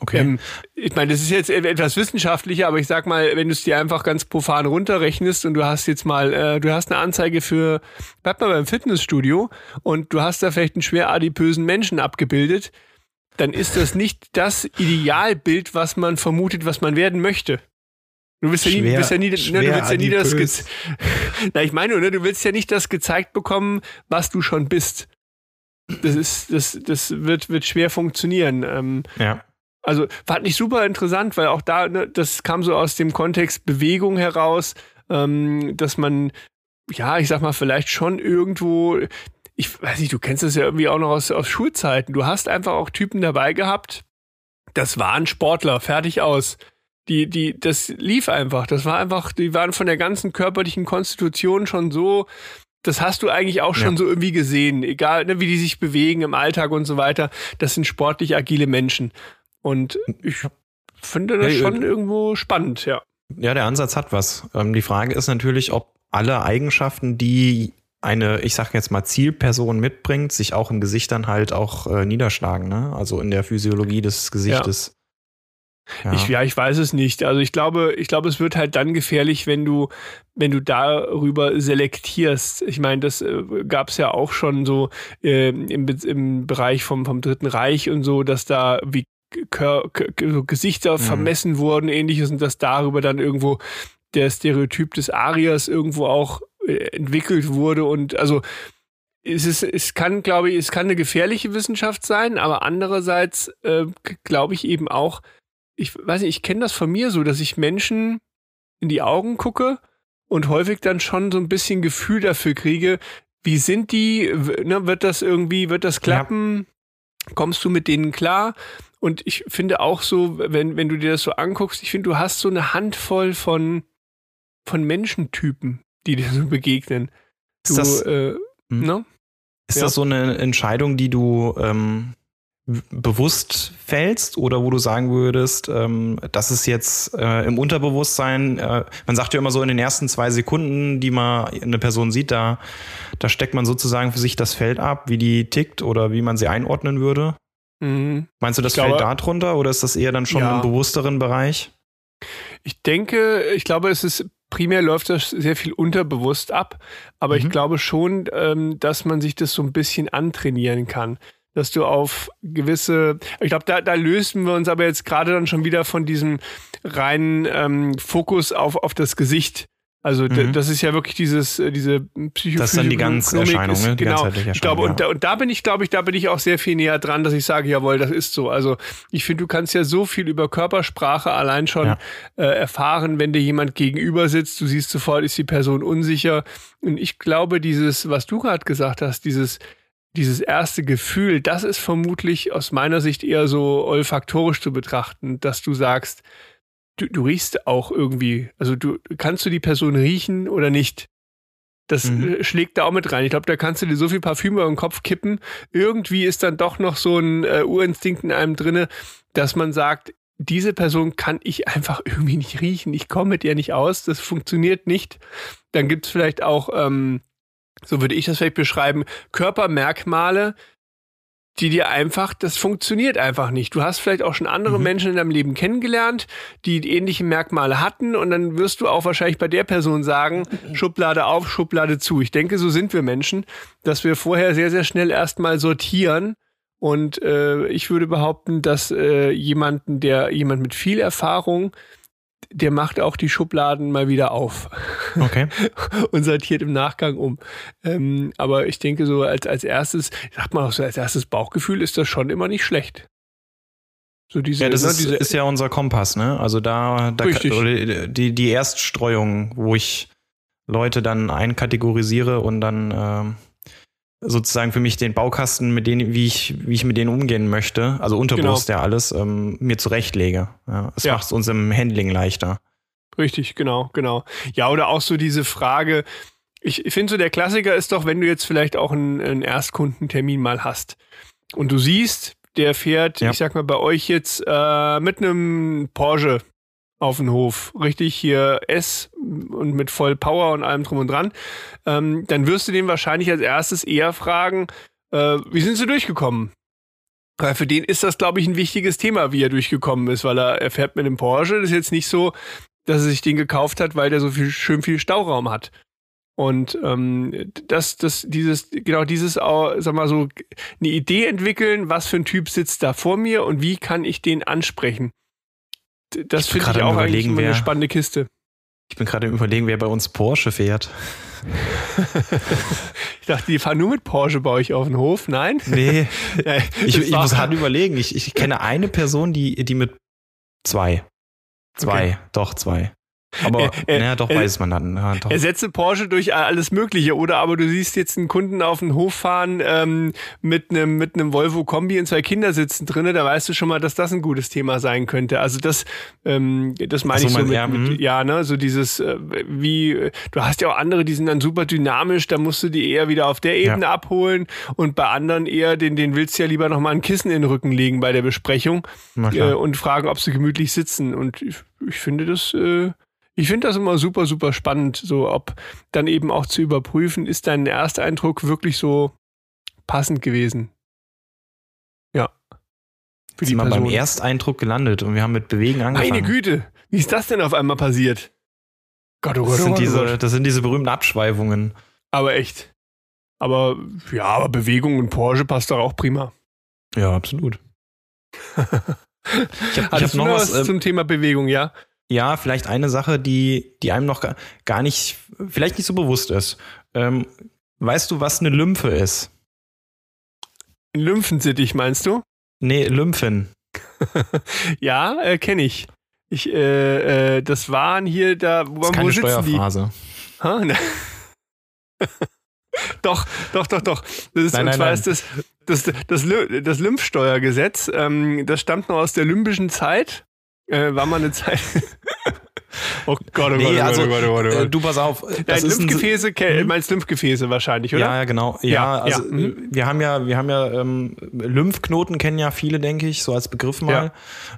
Okay. Ähm, ich meine, das ist jetzt etwas wissenschaftlicher, aber ich sag mal, wenn du es dir einfach ganz profan runterrechnest und du hast jetzt mal, äh, du hast eine Anzeige für, bleib mal beim Fitnessstudio und du hast da vielleicht einen schwer adipösen Menschen abgebildet, dann ist das nicht das Idealbild, was man vermutet, was man werden möchte. Du willst ja nie, schwer, willst ja nie, ne, du willst ja nie das, na, ich meine, ne, du willst ja nicht das gezeigt bekommen, was du schon bist. Das ist, das, das wird, wird schwer funktionieren. Ähm, ja. Also fand ich super interessant, weil auch da, ne, das kam so aus dem Kontext Bewegung heraus, ähm, dass man, ja, ich sag mal, vielleicht schon irgendwo, ich weiß nicht, du kennst das ja irgendwie auch noch aus, aus Schulzeiten. Du hast einfach auch Typen dabei gehabt, das waren Sportler, fertig aus die, die, das lief einfach. Das war einfach, die waren von der ganzen körperlichen Konstitution schon so, das hast du eigentlich auch schon ja. so irgendwie gesehen, egal ne, wie die sich bewegen im Alltag und so weiter. Das sind sportlich agile Menschen. Und ich finde das hey, schon äh, irgendwo spannend, ja. Ja, der Ansatz hat was. Ähm, die Frage ist natürlich, ob alle Eigenschaften, die eine, ich sag jetzt mal, Zielperson mitbringt, sich auch im Gesicht dann halt auch äh, niederschlagen, ne? Also in der Physiologie des Gesichtes. Ja. Ich, ja, ich weiß es nicht. Also ich glaube, ich glaube, es wird halt dann gefährlich, wenn du, wenn du darüber selektierst. Ich meine, das äh, gab es ja auch schon so äh, im, im Bereich vom, vom Dritten Reich und so, dass da wie Kör, so Gesichter mhm. vermessen wurden, ähnliches, und dass darüber dann irgendwo der Stereotyp des Ariers irgendwo auch äh, entwickelt wurde. Und also es, ist, es kann, glaube ich, es kann eine gefährliche Wissenschaft sein, aber andererseits äh, glaube ich eben auch, ich weiß nicht, ich kenne das von mir so, dass ich Menschen in die Augen gucke und häufig dann schon so ein bisschen Gefühl dafür kriege, wie sind die, ne, wird das irgendwie, wird das klappen? Ja. Kommst du mit denen klar? Und ich finde auch so, wenn, wenn du dir das so anguckst, ich finde, du hast so eine Handvoll von, von Menschentypen, die dir so begegnen. Du, ist das, äh, hm. ne? Ist ja. das so eine Entscheidung, die du ähm, bewusst fällst oder wo du sagen würdest, ähm, das ist jetzt äh, im Unterbewusstsein, äh, man sagt ja immer so in den ersten zwei Sekunden, die man eine Person sieht, da, da steckt man sozusagen für sich das Feld ab, wie die tickt oder wie man sie einordnen würde. Mhm. Meinst du, das glaube, fällt da drunter oder ist das eher dann schon ja. im bewussteren Bereich? Ich denke, ich glaube, es ist primär läuft das sehr viel unterbewusst ab, aber mhm. ich glaube schon, ähm, dass man sich das so ein bisschen antrainieren kann dass du auf gewisse, ich glaube, da, da lösen wir uns aber jetzt gerade dann schon wieder von diesem reinen ähm, Fokus auf, auf das Gesicht. Also mhm. das ist ja wirklich dieses äh, diese psychophysische Das ist dann die ganze Erscheinung, ne? Die genau. Ich glaube, ja. und, da, und da bin ich, glaube ich, da bin ich auch sehr viel näher dran, dass ich sage, jawohl, das ist so. Also ich finde, du kannst ja so viel über Körpersprache allein schon ja. äh, erfahren, wenn dir jemand gegenüber sitzt. Du siehst sofort, ist die Person unsicher. Und ich glaube, dieses, was du gerade gesagt hast, dieses dieses erste Gefühl, das ist vermutlich aus meiner Sicht eher so olfaktorisch zu betrachten, dass du sagst, du, du riechst auch irgendwie, also du kannst du die Person riechen oder nicht. Das mhm. Äh, schlägt da auch mit rein. Ich glaube, da kannst du dir so viel Parfüm über den Kopf kippen. Irgendwie ist dann doch noch so ein äh, Urinstinkt in einem drinne, dass man sagt, diese Person kann ich einfach irgendwie nicht riechen. Ich komme mit ihr nicht aus. Das funktioniert nicht. Dann gibt es vielleicht auch ähm, so würde ich das vielleicht beschreiben, Körpermerkmale, die dir einfach, das funktioniert einfach nicht. Du hast vielleicht auch schon andere mhm. Menschen in deinem Leben kennengelernt, die ähnliche Merkmale hatten und dann wirst du auch wahrscheinlich bei der Person sagen, Schublade auf, Schublade zu. Ich denke, so sind wir Menschen, dass wir vorher sehr, sehr schnell erstmal sortieren und äh, ich würde behaupten, dass äh, jemanden, der jemand mit viel Erfahrung der macht auch die Schubladen mal wieder auf. Okay. und sortiert im Nachgang um. Ähm, aber ich denke so als, als erstes, sagt man auch so, als erstes Bauchgefühl ist das schon immer nicht schlecht. So diese, ja, das ne, ist, diese, ist, ja unser Kompass, ne? Also da, da die, die Erststreuung, wo ich Leute dann einkategorisiere und dann äh, sozusagen für mich den Baukasten, mit denen, wie ich, wie ich mit denen umgehen möchte, also unterbewusst genau. ja alles, ähm, mir zurechtlege. Ja, es ja. macht es uns im Handling leichter. Richtig, genau, genau. Ja, oder auch so diese Frage, ich, ich finde so der Klassiker ist doch, wenn du jetzt vielleicht auch einen, einen Erstkundentermin mal hast und du siehst, der fährt, ja. ich sag mal bei euch jetzt äh, mit einem Porsche auf den Hof, richtig hier S und mit voll Power und allem drum und dran, ähm, dann wirst du den wahrscheinlich als erstes eher fragen, äh, wie sind sie durchgekommen? Weil für den ist das, glaube ich, ein wichtiges Thema, wie er durchgekommen ist, weil er, er fährt mit dem Porsche. Das ist jetzt nicht so, dass er sich den gekauft hat, weil der so viel, schön viel Stauraum hat. Und ähm, das, das, dieses, genau dieses, sag mal so, eine Idee entwickeln, was für ein Typ sitzt da vor mir und wie kann ich den ansprechen das finde ich auch eigentlich immer eine spannende Kiste. Ich bin gerade im Überlegen, wer bei uns Porsche fährt. ich dachte, die fahren nur mit Porsche bei euch auf den Hof. Nein? Nee. ich, ich muss hart überlegen. Ich, ich kenne eine Person, die, die mit zwei. Zwei, okay. doch zwei. Aber er, naja, doch er, weiß man dann. Ja, doch. Ersetze Porsche durch alles Mögliche, oder? Aber du siehst jetzt einen Kunden auf den Hof fahren ähm, mit einem mit einem Volvo Kombi und zwei Kinder sitzen drinne, da weißt du schon mal, dass das ein gutes Thema sein könnte. Also das, ähm, das meine so, ich so mit, mit, mhm. ja, ne, so dieses äh, wie du hast ja auch andere, die sind dann super dynamisch, da musst du die eher wieder auf der Ebene ja. abholen und bei anderen eher den den willst du ja lieber noch mal ein Kissen in den Rücken legen bei der Besprechung äh, und fragen, ob sie gemütlich sitzen. Und ich, ich finde das äh, ich finde das immer super, super spannend, so ob dann eben auch zu überprüfen, ist dein Ersteindruck wirklich so passend gewesen. Ja. Für sind wir beim Ersteindruck gelandet und wir haben mit Bewegen angefangen. Meine Güte, wie ist das denn auf einmal passiert? Gott, oh Gott, das, oh sind oh diese, Gott. das sind diese berühmten Abschweifungen. Aber echt. Aber ja, aber Bewegung und Porsche passt doch auch prima. Ja, absolut. ich habe hab noch was, was äh, zum Thema Bewegung, ja? Ja, vielleicht eine Sache, die, die einem noch gar, gar nicht, vielleicht nicht so bewusst ist. Ähm, weißt du, was eine Lymphe ist? Lymphensittich, meinst du? Nee, Lymphen. ja, äh, kenne ich. Ich, äh, äh, das waren hier da, wo, das ist keine wo sitzen Steuerphase. die? Ha? Ne. doch, doch, doch, doch. Das ist, nein, und nein, zwar nein. ist das, das, das, das Lymphsteuergesetz, ähm, das stammt noch aus der limbischen Zeit äh, war mal eine Zeit. oh Gott, oh nee, Gott, oh also, Gott, oh Gott, oh Gott. Äh, du pass auf. Das ist Lymphgefäße, ein, hm? meinst Lymphgefäße wahrscheinlich, oder? Ja, ja genau. Ja, ja also ja. Mhm. wir haben ja, wir haben ja ähm, Lymphknoten kennen ja viele, denke ich, so als Begriff mal.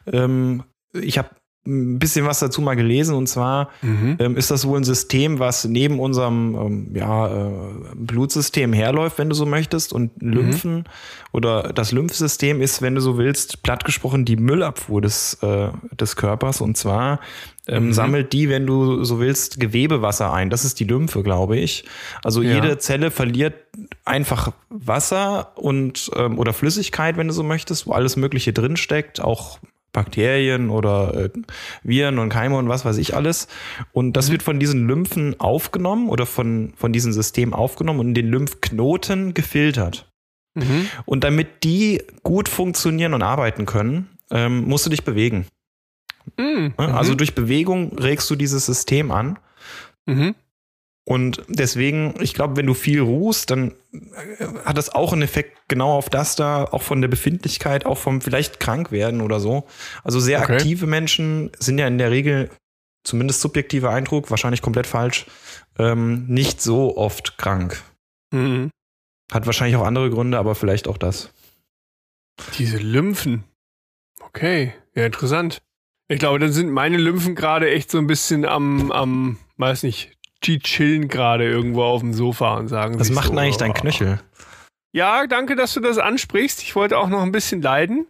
Ja. Ähm, ich habe ein bisschen was dazu mal gelesen und zwar mhm. ähm, ist das wohl ein System, was neben unserem ähm, ja, äh, Blutsystem herläuft, wenn du so möchtest und mhm. Lymphen mhm. oder das Lymphsystem ist, wenn du so willst, platt gesprochen die Müllabfuhr des, äh, des Körpers und zwar ähm, mhm. sammelt die, wenn du so willst, Gewebewasser ein. Das ist die Lymphe, glaube ich. Also ja. jede Zelle verliert einfach Wasser und ähm, oder Flüssigkeit, wenn du so möchtest, wo alles Mögliche drinsteckt, auch Bakterien oder äh, Viren und Keime und was weiß ich alles. Und das mhm. wird von diesen Lymphen aufgenommen oder von, von diesem System aufgenommen und in den Lymphknoten gefiltert. Mhm. Und damit die gut funktionieren und arbeiten können, ähm, musst du dich bewegen. Mhm. Also mhm. durch Bewegung regst du dieses System an. Mhm. Und deswegen, ich glaube, wenn du viel ruhst, dann äh, hat das auch einen Effekt genau auf das da, auch von der Befindlichkeit, auch vom vielleicht krank werden oder so. Also sehr okay. aktive Menschen sind ja in der Regel, zumindest subjektiver Eindruck, wahrscheinlich komplett falsch, ähm, nicht so oft krank. Mhm. Hat wahrscheinlich auch andere Gründe, aber vielleicht auch das. Diese Lymphen. Okay, ja, interessant. Ich glaube, dann sind meine Lymphen gerade echt so ein bisschen am, am, weiß nicht, die chillen gerade irgendwo auf dem Sofa und sagen. Was macht so, denn eigentlich dein Knöchel? Ja, danke, dass du das ansprichst. Ich wollte auch noch ein bisschen leiden.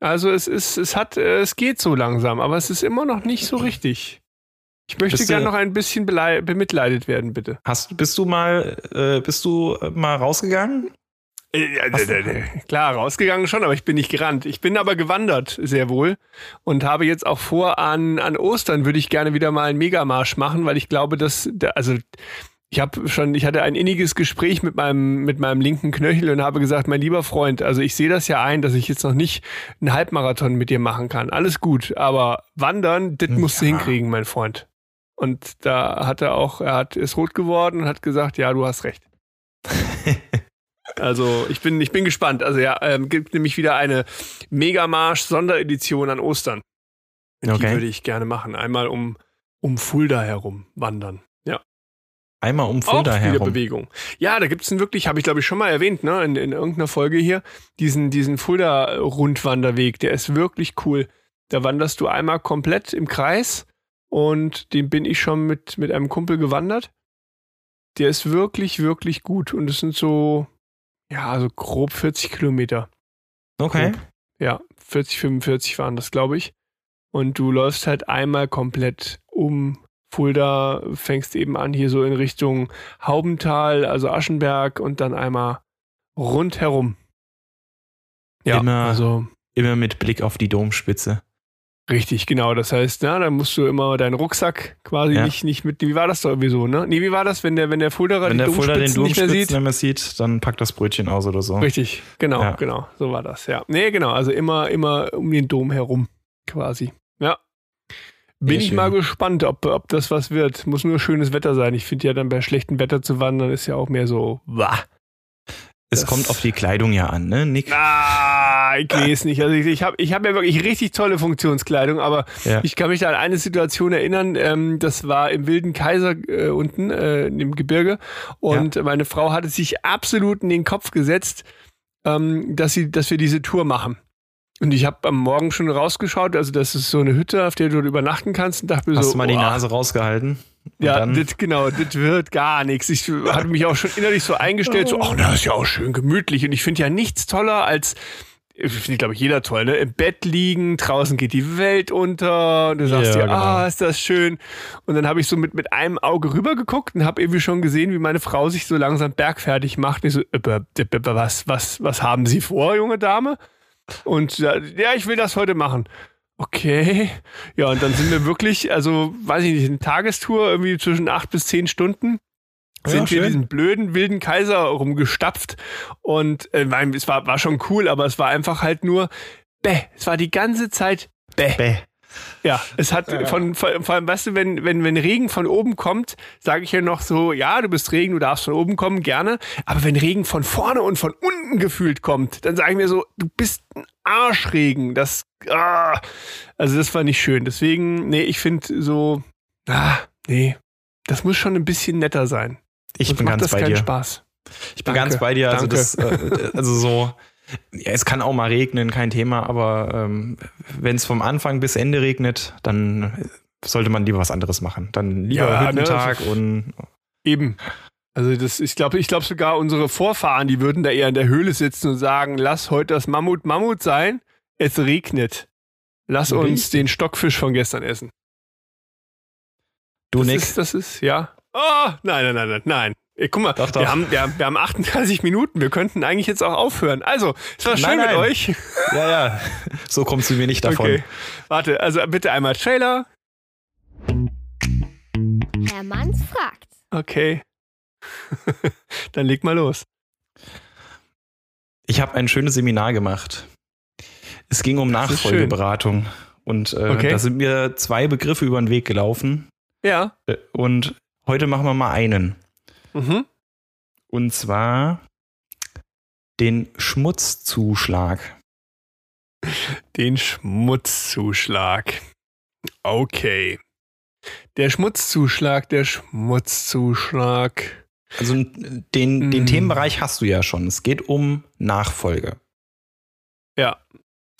Also es ist, es hat, es geht so langsam, aber es ist immer noch nicht so richtig. Ich möchte gerne noch ein bisschen bemitleidet werden, bitte. Hast, bist du mal, äh, bist du mal rausgegangen? Klar, rausgegangen schon, aber ich bin nicht gerannt. Ich bin aber gewandert, sehr wohl. Und habe jetzt auch vor, an, an Ostern würde ich gerne wieder mal einen Megamarsch machen, weil ich glaube, dass, also ich habe schon, ich hatte ein inniges Gespräch mit meinem, mit meinem linken Knöchel und habe gesagt, mein lieber Freund, also ich sehe das ja ein, dass ich jetzt noch nicht einen Halbmarathon mit dir machen kann. Alles gut, aber wandern, das musst ja. du hinkriegen, mein Freund. Und da hat er auch, er hat, ist rot geworden und hat gesagt, ja, du hast recht. also ich bin, ich bin gespannt. Also ja, ähm, gibt nämlich wieder eine Megamarsch Sonderedition an Ostern. Die okay. würde ich gerne machen. Einmal um, um Fulda herum wandern. Einmal um Fulda auch herum. Bewegung. Ja, da gibt es wirklich, habe ich glaube ich schon mal erwähnt, ne, in, in irgendeiner Folge hier, diesen, diesen Fulda-Rundwanderweg, der ist wirklich cool. Da wanderst du einmal komplett im Kreis und den bin ich schon mit, mit einem Kumpel gewandert. Der ist wirklich, wirklich gut und es sind so, ja, so grob 40 Kilometer. Okay. Grob. Ja, 40, 45 waren das, glaube ich. Und du läufst halt einmal komplett um Fulda fängst eben an, hier so in Richtung Haubental, also Aschenberg und dann einmal rundherum. Ja, immer, also immer mit Blick auf die Domspitze. Richtig, genau. Das heißt, na, dann musst du immer deinen Rucksack quasi ja. nicht, nicht mit. Wie war das doch irgendwie so, ne? Nee, wie war das, wenn der, wenn der Fulderer wenn der Fulderer den nicht mehr sieht? sieht, dann packt das Brötchen aus oder so. Richtig, genau, ja. genau. So war das, ja. Nee, genau. Also immer, immer um den Dom herum quasi. Ja. Bin ich mal gespannt, ob, ob das was wird. Muss nur schönes Wetter sein. Ich finde ja dann bei schlechtem Wetter zu wandern ist ja auch mehr so, wah. Es das kommt auf die Kleidung ja an, ne, Nick? Ah, ich weiß nicht. Also ich, ich habe ich hab ja wirklich richtig tolle Funktionskleidung, aber ja. ich kann mich da an eine Situation erinnern, ähm, das war im Wilden Kaiser äh, unten äh, im Gebirge und ja. meine Frau hatte sich absolut in den Kopf gesetzt, ähm, dass, sie, dass wir diese Tour machen. Und ich habe am Morgen schon rausgeschaut, also das ist so eine Hütte, auf der du übernachten kannst und dachte mir Hast so. du mal die Nase rausgehalten? Ja, das, genau, das wird gar nichts. Ich hatte mich auch schon innerlich so eingestellt, so, ach, das ist ja auch schön gemütlich. Und ich finde ja nichts toller als, finde glaube ich jeder toll, ne? Im Bett liegen, draußen geht die Welt unter und du sagst ja, dir, genau. ah, ist das schön. Und dann habe ich so mit, mit einem Auge rübergeguckt und habe irgendwie schon gesehen, wie meine Frau sich so langsam bergfertig macht. Und ich so, was, was, was haben Sie vor, junge Dame? Und ja, ich will das heute machen. Okay. Ja, und dann sind wir wirklich, also weiß ich nicht, eine Tagestour irgendwie zwischen acht bis zehn Stunden sind ja, wir diesen blöden wilden Kaiser rumgestapft und äh, es war, war schon cool, aber es war einfach halt nur bäh. Es war die ganze Zeit bäh. bäh. Ja, es hat ja. Von, von, vor allem, weißt du, wenn, wenn, wenn Regen von oben kommt, sage ich ja noch so, ja, du bist Regen, du darfst von oben kommen, gerne. Aber wenn Regen von vorne und von unten gefühlt kommt, dann sagen wir so, du bist ein Arschregen. Das, ah, also das war nicht schön. Deswegen, nee, ich finde so, ah, nee, das muss schon ein bisschen netter sein. Ich Sonst bin ganz bei dir. Spaß. Ich bin Danke. ganz bei dir. Also, das, äh, also so, ja, es kann auch mal regnen, kein Thema, aber ähm, wenn es vom Anfang bis Ende regnet, dann sollte man lieber was anderes machen. Dann lieber ja, Hüttentag ne, und eben. Also das, ich glaube, ich glaube sogar unsere Vorfahren, die würden da eher in der Höhle sitzen und sagen, lass heute das Mammut Mammut sein, es regnet. Lass uns den Stockfisch von gestern essen. Du das Nick. Ist, das ist, ja. Oh, nein, nein, nein, nein, guck mal, doch, doch. Wir, haben, wir, haben, wir haben 38 Minuten. Wir könnten eigentlich jetzt auch aufhören. Also, es war schön nein, nein. mit euch. Ja, ja. So kommst du mir nicht davon. Okay. Warte, also bitte einmal Trailer. Herr Manns fragt. Okay. Dann leg mal los. Ich habe ein schönes Seminar gemacht. Es ging um Nachfolgeberatung. Und äh, okay. da sind mir zwei Begriffe über den Weg gelaufen. Ja. Äh, und heute machen wir mal einen. Mhm. Und zwar den Schmutzzuschlag. Den Schmutzzuschlag. Okay. Der Schmutzzuschlag, der Schmutzzuschlag. Also den, den mm. Themenbereich hast du ja schon. Es geht um Nachfolge. Ja,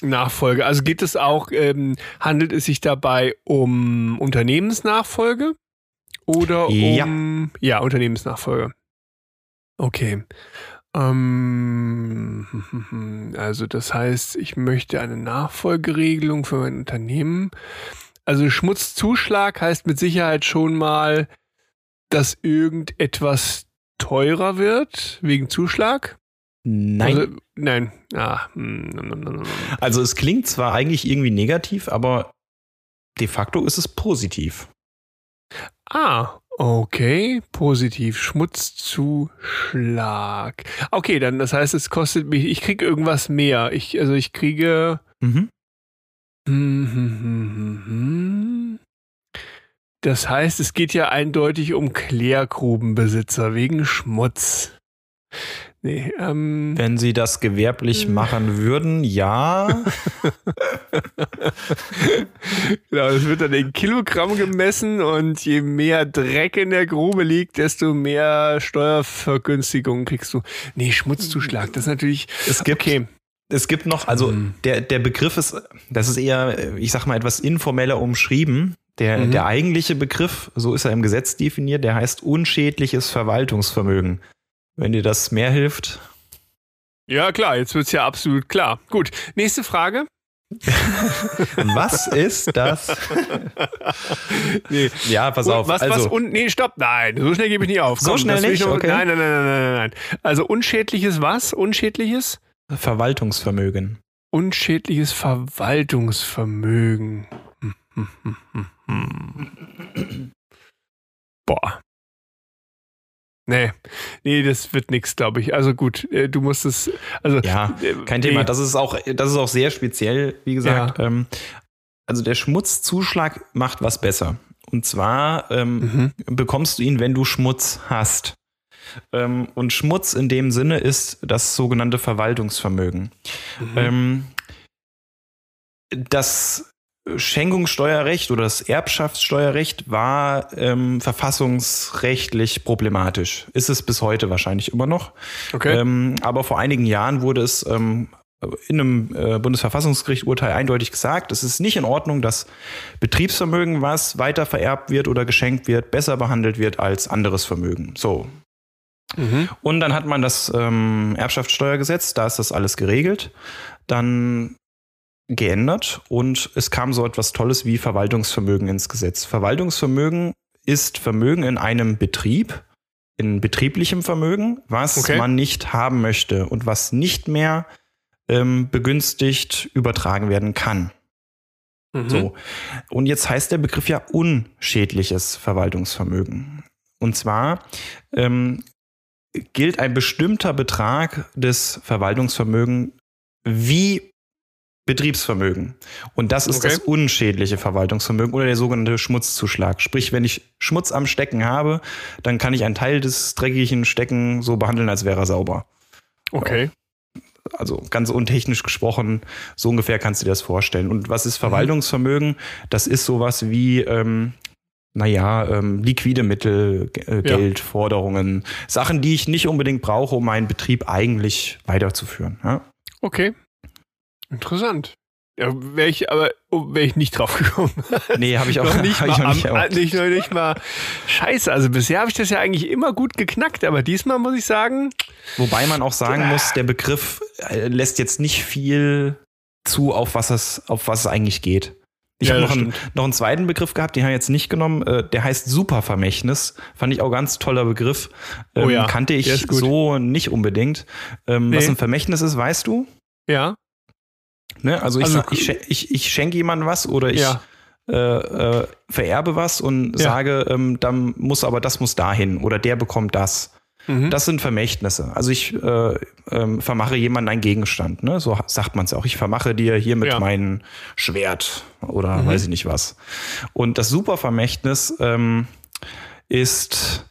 Nachfolge. Also geht es auch, ähm, handelt es sich dabei um Unternehmensnachfolge? Oder um. Ja, ja Unternehmensnachfolge. Okay. Ähm, also das heißt, ich möchte eine Nachfolgeregelung für mein Unternehmen. Also Schmutzzuschlag heißt mit Sicherheit schon mal, dass irgendetwas teurer wird wegen Zuschlag. Nein. Also, nein. Ah, also es klingt zwar eigentlich irgendwie negativ, aber de facto ist es positiv. Ah, okay. Positiv. Schmutzzuschlag. Okay, dann das heißt, es kostet mich, ich kriege irgendwas mehr. Ich, also ich kriege. Mhm. Das heißt, es geht ja eindeutig um Klärgrubenbesitzer wegen Schmutz. Nee, ähm, Wenn sie das gewerblich machen würden, ja. genau, es wird dann in Kilogramm gemessen und je mehr Dreck in der Grube liegt, desto mehr Steuervergünstigung kriegst du. Nee, Schmutzzuschlag, das ist natürlich. Es gibt, okay. Es gibt noch, also mhm. der, der Begriff ist, das ist eher, ich sag mal, etwas informeller umschrieben. Der, mhm. der eigentliche Begriff, so ist er im Gesetz definiert, der heißt unschädliches Verwaltungsvermögen. Wenn dir das mehr hilft. Ja, klar, jetzt wird es ja absolut klar. Gut, nächste Frage. was ist das? nee. Ja, pass auf. Was, also, was un nee, stopp, nein, so schnell gebe ich nicht auf. So Komm, schnell nicht? Noch, okay. Nein, nein, nein, nein, nein, nein. Also unschädliches was? Unschädliches? Verwaltungsvermögen. Unschädliches Verwaltungsvermögen. Boah. Nee, nee, das wird nichts, glaube ich. Also gut, äh, du musst es, also. Ja, äh, kein nee. Thema. Das ist auch, das ist auch sehr speziell, wie gesagt. Ja. Ähm, also der Schmutzzuschlag macht was besser. Und zwar ähm, mhm. bekommst du ihn, wenn du Schmutz hast. Ähm, und Schmutz in dem Sinne ist das sogenannte Verwaltungsvermögen. Mhm. Ähm, das Schenkungssteuerrecht oder das Erbschaftssteuerrecht war ähm, verfassungsrechtlich problematisch. Ist es bis heute wahrscheinlich immer noch. Okay. Ähm, aber vor einigen Jahren wurde es ähm, in einem äh, Bundesverfassungsgericht-Urteil eindeutig gesagt, es ist nicht in Ordnung, dass Betriebsvermögen, was weiter vererbt wird oder geschenkt wird, besser behandelt wird als anderes Vermögen. So. Mhm. Und dann hat man das ähm, Erbschaftssteuergesetz, da ist das alles geregelt. Dann geändert und es kam so etwas Tolles wie Verwaltungsvermögen ins Gesetz. Verwaltungsvermögen ist Vermögen in einem Betrieb, in betrieblichem Vermögen, was okay. man nicht haben möchte und was nicht mehr ähm, begünstigt übertragen werden kann. Mhm. So. Und jetzt heißt der Begriff ja unschädliches Verwaltungsvermögen. Und zwar ähm, gilt ein bestimmter Betrag des Verwaltungsvermögens wie Betriebsvermögen. Und das ist okay. das unschädliche Verwaltungsvermögen oder der sogenannte Schmutzzuschlag. Sprich, wenn ich Schmutz am Stecken habe, dann kann ich einen Teil des dreckigen Stecken so behandeln, als wäre er sauber. Okay. Also ganz untechnisch gesprochen, so ungefähr kannst du dir das vorstellen. Und was ist Verwaltungsvermögen? Das ist sowas wie, ähm, naja, ähm, liquide Mittel, äh, Geld, ja. Forderungen, Sachen, die ich nicht unbedingt brauche, um meinen Betrieb eigentlich weiterzuführen. Ja? Okay. Interessant. Ja, wäre ich aber oh, wäre ich nicht drauf gekommen. Nee, habe ich auch nicht. mal, auch nicht, am, nicht, nicht mal. Scheiße, also bisher habe ich das ja eigentlich immer gut geknackt, aber diesmal muss ich sagen. Wobei man auch sagen äh, muss, der Begriff äh, lässt jetzt nicht viel zu, auf was es, auf was es eigentlich geht. Ich ja, habe noch, einen, noch einen zweiten Begriff gehabt, den habe ich jetzt nicht genommen. Äh, der heißt Supervermächtnis. Fand ich auch ganz toller Begriff. Oh ähm, ja, kannte ich so nicht unbedingt. Ähm, nee. Was ein Vermächtnis ist, weißt du? Ja. Ne? Also, ich, also ich, ich, ich schenke jemandem was oder ich ja. äh, äh, vererbe was und ja. sage, ähm, dann muss aber das muss dahin oder der bekommt das. Mhm. Das sind Vermächtnisse. Also ich äh, ähm, vermache jemanden einen Gegenstand. Ne? So sagt man es auch. Ich vermache dir hier mit ja. meinem Schwert oder mhm. weiß ich nicht was. Und das Supervermächtnis ähm, ist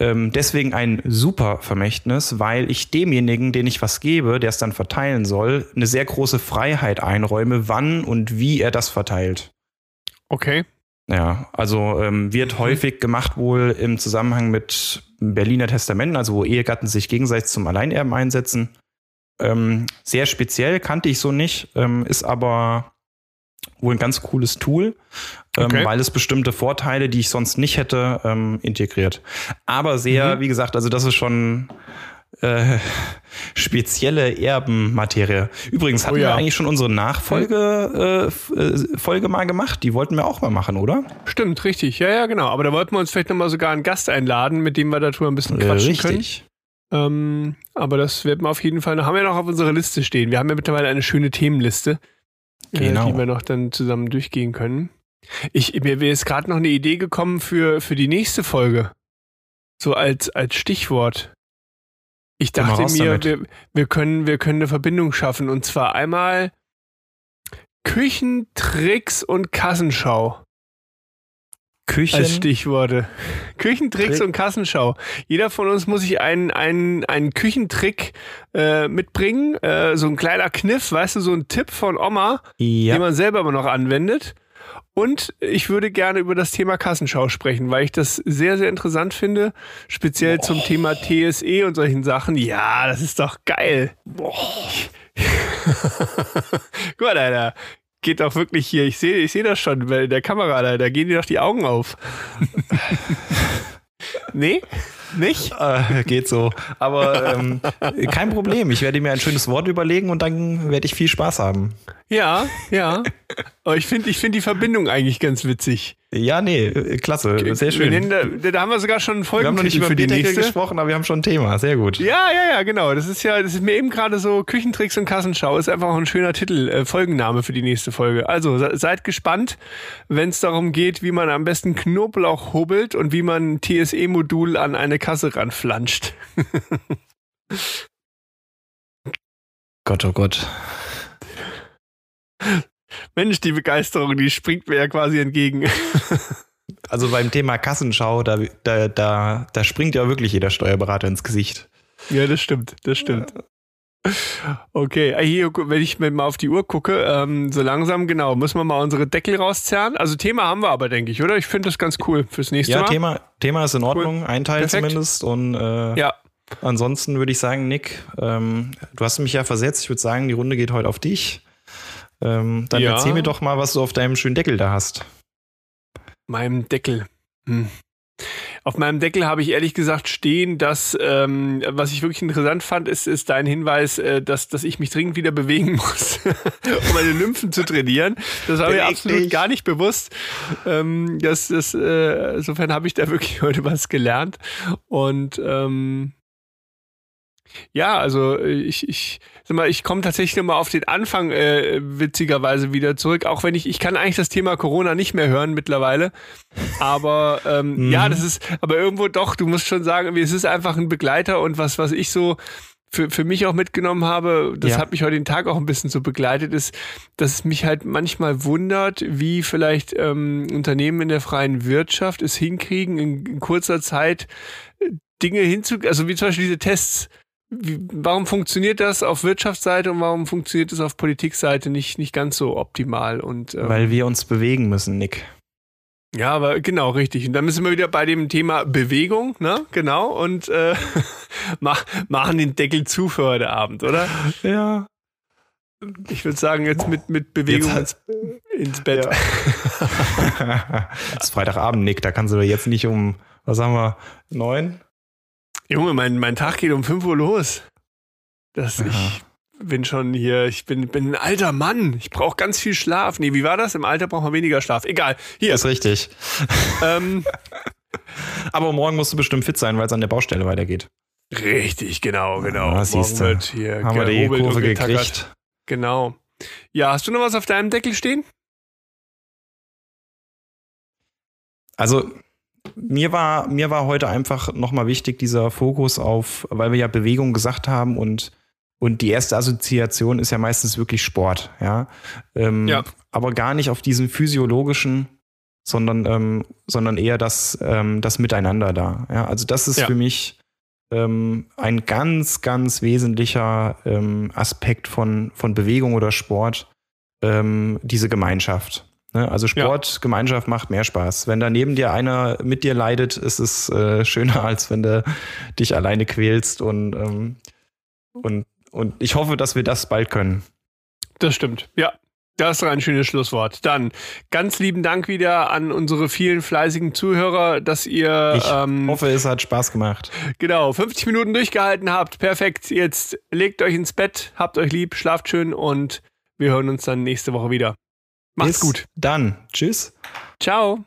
ähm, deswegen ein super Vermächtnis, weil ich demjenigen, den ich was gebe, der es dann verteilen soll, eine sehr große Freiheit einräume, wann und wie er das verteilt. Okay. Ja, also ähm, wird mhm. häufig gemacht wohl im Zusammenhang mit Berliner Testamenten, also wo Ehegatten sich gegenseitig zum Alleinerben einsetzen. Ähm, sehr speziell, kannte ich so nicht, ähm, ist aber wohl ein ganz cooles Tool, ähm, okay. weil es bestimmte Vorteile, die ich sonst nicht hätte, ähm, integriert. Aber sehr, mhm. wie gesagt, also das ist schon äh, spezielle Erbenmaterie. Übrigens hatten oh ja. wir eigentlich schon unsere Nachfolge äh, äh, Folge mal gemacht. Die wollten wir auch mal machen, oder? Stimmt, richtig. Ja, ja, genau. Aber da wollten wir uns vielleicht nochmal sogar einen Gast einladen, mit dem wir darüber ein bisschen quatschen richtig. können. Ähm, aber das werden wir auf jeden Fall noch, haben wir noch auf unserer Liste stehen. Wir haben ja mittlerweile eine schöne Themenliste, genau. äh, die wir noch dann zusammen durchgehen können. Ich, mir wäre jetzt gerade noch eine Idee gekommen für, für die nächste Folge. So als, als Stichwort. Ich dachte mir, wir, wir, können, wir können eine Verbindung schaffen. Und zwar einmal Küchentricks und Kassenschau. Küchen. Als Stichworte. Küchentricks Trick. und Kassenschau. Jeder von uns muss sich einen, einen, einen Küchentrick äh, mitbringen. Äh, so ein kleiner Kniff, weißt du, so ein Tipp von Oma, ja. den man selber immer noch anwendet. Und ich würde gerne über das Thema Kassenschau sprechen, weil ich das sehr, sehr interessant finde. Speziell Boah. zum Thema TSE und solchen Sachen. Ja, das ist doch geil. Boah. Guck mal, Alter geht doch wirklich hier, ich sehe ich seh das schon bei der Kamera, da, da gehen dir doch die Augen auf. nee? Nicht? Äh, geht so. Aber ähm, kein Problem. Ich werde mir ein schönes Wort überlegen und dann werde ich viel Spaß haben. Ja, ja. Aber ich finde ich find die Verbindung eigentlich ganz witzig. Ja, nee, klasse, sehr schön. Da, da, haben wir sogar schon einen Folgentitel Wir haben noch nicht über die nächste gesprochen, aber wir haben schon ein Thema, sehr gut. Ja, ja, ja, genau. Das ist ja, das ist mir eben gerade so Küchentricks und Kassenschau ist einfach auch ein schöner Titel, äh, Folgenname für die nächste Folge. Also seid gespannt, wenn es darum geht, wie man am besten Knoblauch hubbelt und wie man ein TSE-Modul an eine Kasse ranflanscht. Gott, oh Gott. Mensch, die Begeisterung, die springt mir ja quasi entgegen. Also beim Thema Kassenschau, da, da, da, da springt ja wirklich jeder Steuerberater ins Gesicht. Ja, das stimmt, das stimmt. Okay, hier, wenn ich mir mal auf die Uhr gucke, ähm, so langsam, genau, müssen wir mal unsere Deckel rauszerren. Also Thema haben wir aber, denke ich, oder? Ich finde das ganz cool fürs nächste ja, Mal. Ja, Thema, Thema ist in Ordnung, cool. ein Teil Perfekt. zumindest. Und äh, ja. ansonsten würde ich sagen, Nick, ähm, du hast mich ja versetzt. Ich würde sagen, die Runde geht heute auf dich. Ähm, dann ja. erzähl mir doch mal, was du auf deinem schönen Deckel da hast. Meinem Deckel. Hm. Auf meinem Deckel habe ich ehrlich gesagt stehen, dass, ähm, was ich wirklich interessant fand, ist, ist dein Hinweis, äh, dass, dass ich mich dringend wieder bewegen muss, um meine Lymphen zu trainieren. Das war mir absolut gar nicht bewusst. Ähm, das, das, äh, insofern habe ich da wirklich heute was gelernt. Und ähm, ja, also äh, ich, ich sag mal, ich komme tatsächlich nochmal auf den Anfang äh, witzigerweise wieder zurück, auch wenn ich, ich kann eigentlich das Thema Corona nicht mehr hören mittlerweile. Aber ähm, mhm. ja, das ist, aber irgendwo doch, du musst schon sagen, es ist einfach ein Begleiter und was, was ich so für, für mich auch mitgenommen habe, das ja. hat mich heute den Tag auch ein bisschen so begleitet, ist, dass es mich halt manchmal wundert, wie vielleicht ähm, Unternehmen in der freien Wirtschaft es hinkriegen, in, in kurzer Zeit äh, Dinge hinzu, also wie zum Beispiel diese Tests, wie, warum funktioniert das auf Wirtschaftsseite und warum funktioniert es auf Politikseite nicht, nicht ganz so optimal? Und, ähm, Weil wir uns bewegen müssen, Nick. Ja, aber genau, richtig. Und dann müssen wir wieder bei dem Thema Bewegung, ne? Genau. Und äh, mach, machen den Deckel zu für heute Abend, oder? Ja. Ich würde sagen, jetzt mit, mit Bewegung ins, ins, Bett. Ja. es ist Freitagabend, Nick. Da kannst du jetzt nicht um, was sagen wir, neun? Junge, mein, mein Tag geht um 5 Uhr los. Das, ich bin schon hier, ich bin, bin ein alter Mann. Ich brauche ganz viel Schlaf. Nee, wie war das? Im Alter braucht man weniger Schlaf. Egal. Hier. Das ist richtig. Ähm, Aber morgen musst du bestimmt fit sein, weil es an der Baustelle weitergeht. Richtig, genau, genau. Ja, siehst du. hier haben wir die Kurve gekriegt. Genau. Ja, hast du noch was auf deinem Deckel stehen? Also, mir war, mir war heute einfach nochmal wichtig, dieser Fokus auf, weil wir ja Bewegung gesagt haben und, und die erste Assoziation ist ja meistens wirklich Sport, ja. Ähm, ja. Aber gar nicht auf diesen physiologischen, sondern, ähm, sondern eher das, ähm, das Miteinander da. Ja, also das ist ja. für mich ähm, ein ganz, ganz wesentlicher ähm, Aspekt von, von Bewegung oder Sport, ähm, diese Gemeinschaft. Ne? Also Sport, ja. Gemeinschaft macht mehr Spaß. Wenn da neben dir einer mit dir leidet, ist es äh, schöner, als wenn du dich alleine quälst. Und, ähm, und, und ich hoffe, dass wir das bald können. Das stimmt, ja. Das ist ein schönes Schlusswort. Dann ganz lieben Dank wieder an unsere vielen fleißigen Zuhörer, dass ihr. Ich ähm, hoffe, es hat Spaß gemacht. Genau, 50 Minuten durchgehalten habt. Perfekt. Jetzt legt euch ins Bett, habt euch lieb, schlaft schön und wir hören uns dann nächste Woche wieder. Macht's Bis gut. Dann. Tschüss. Ciao.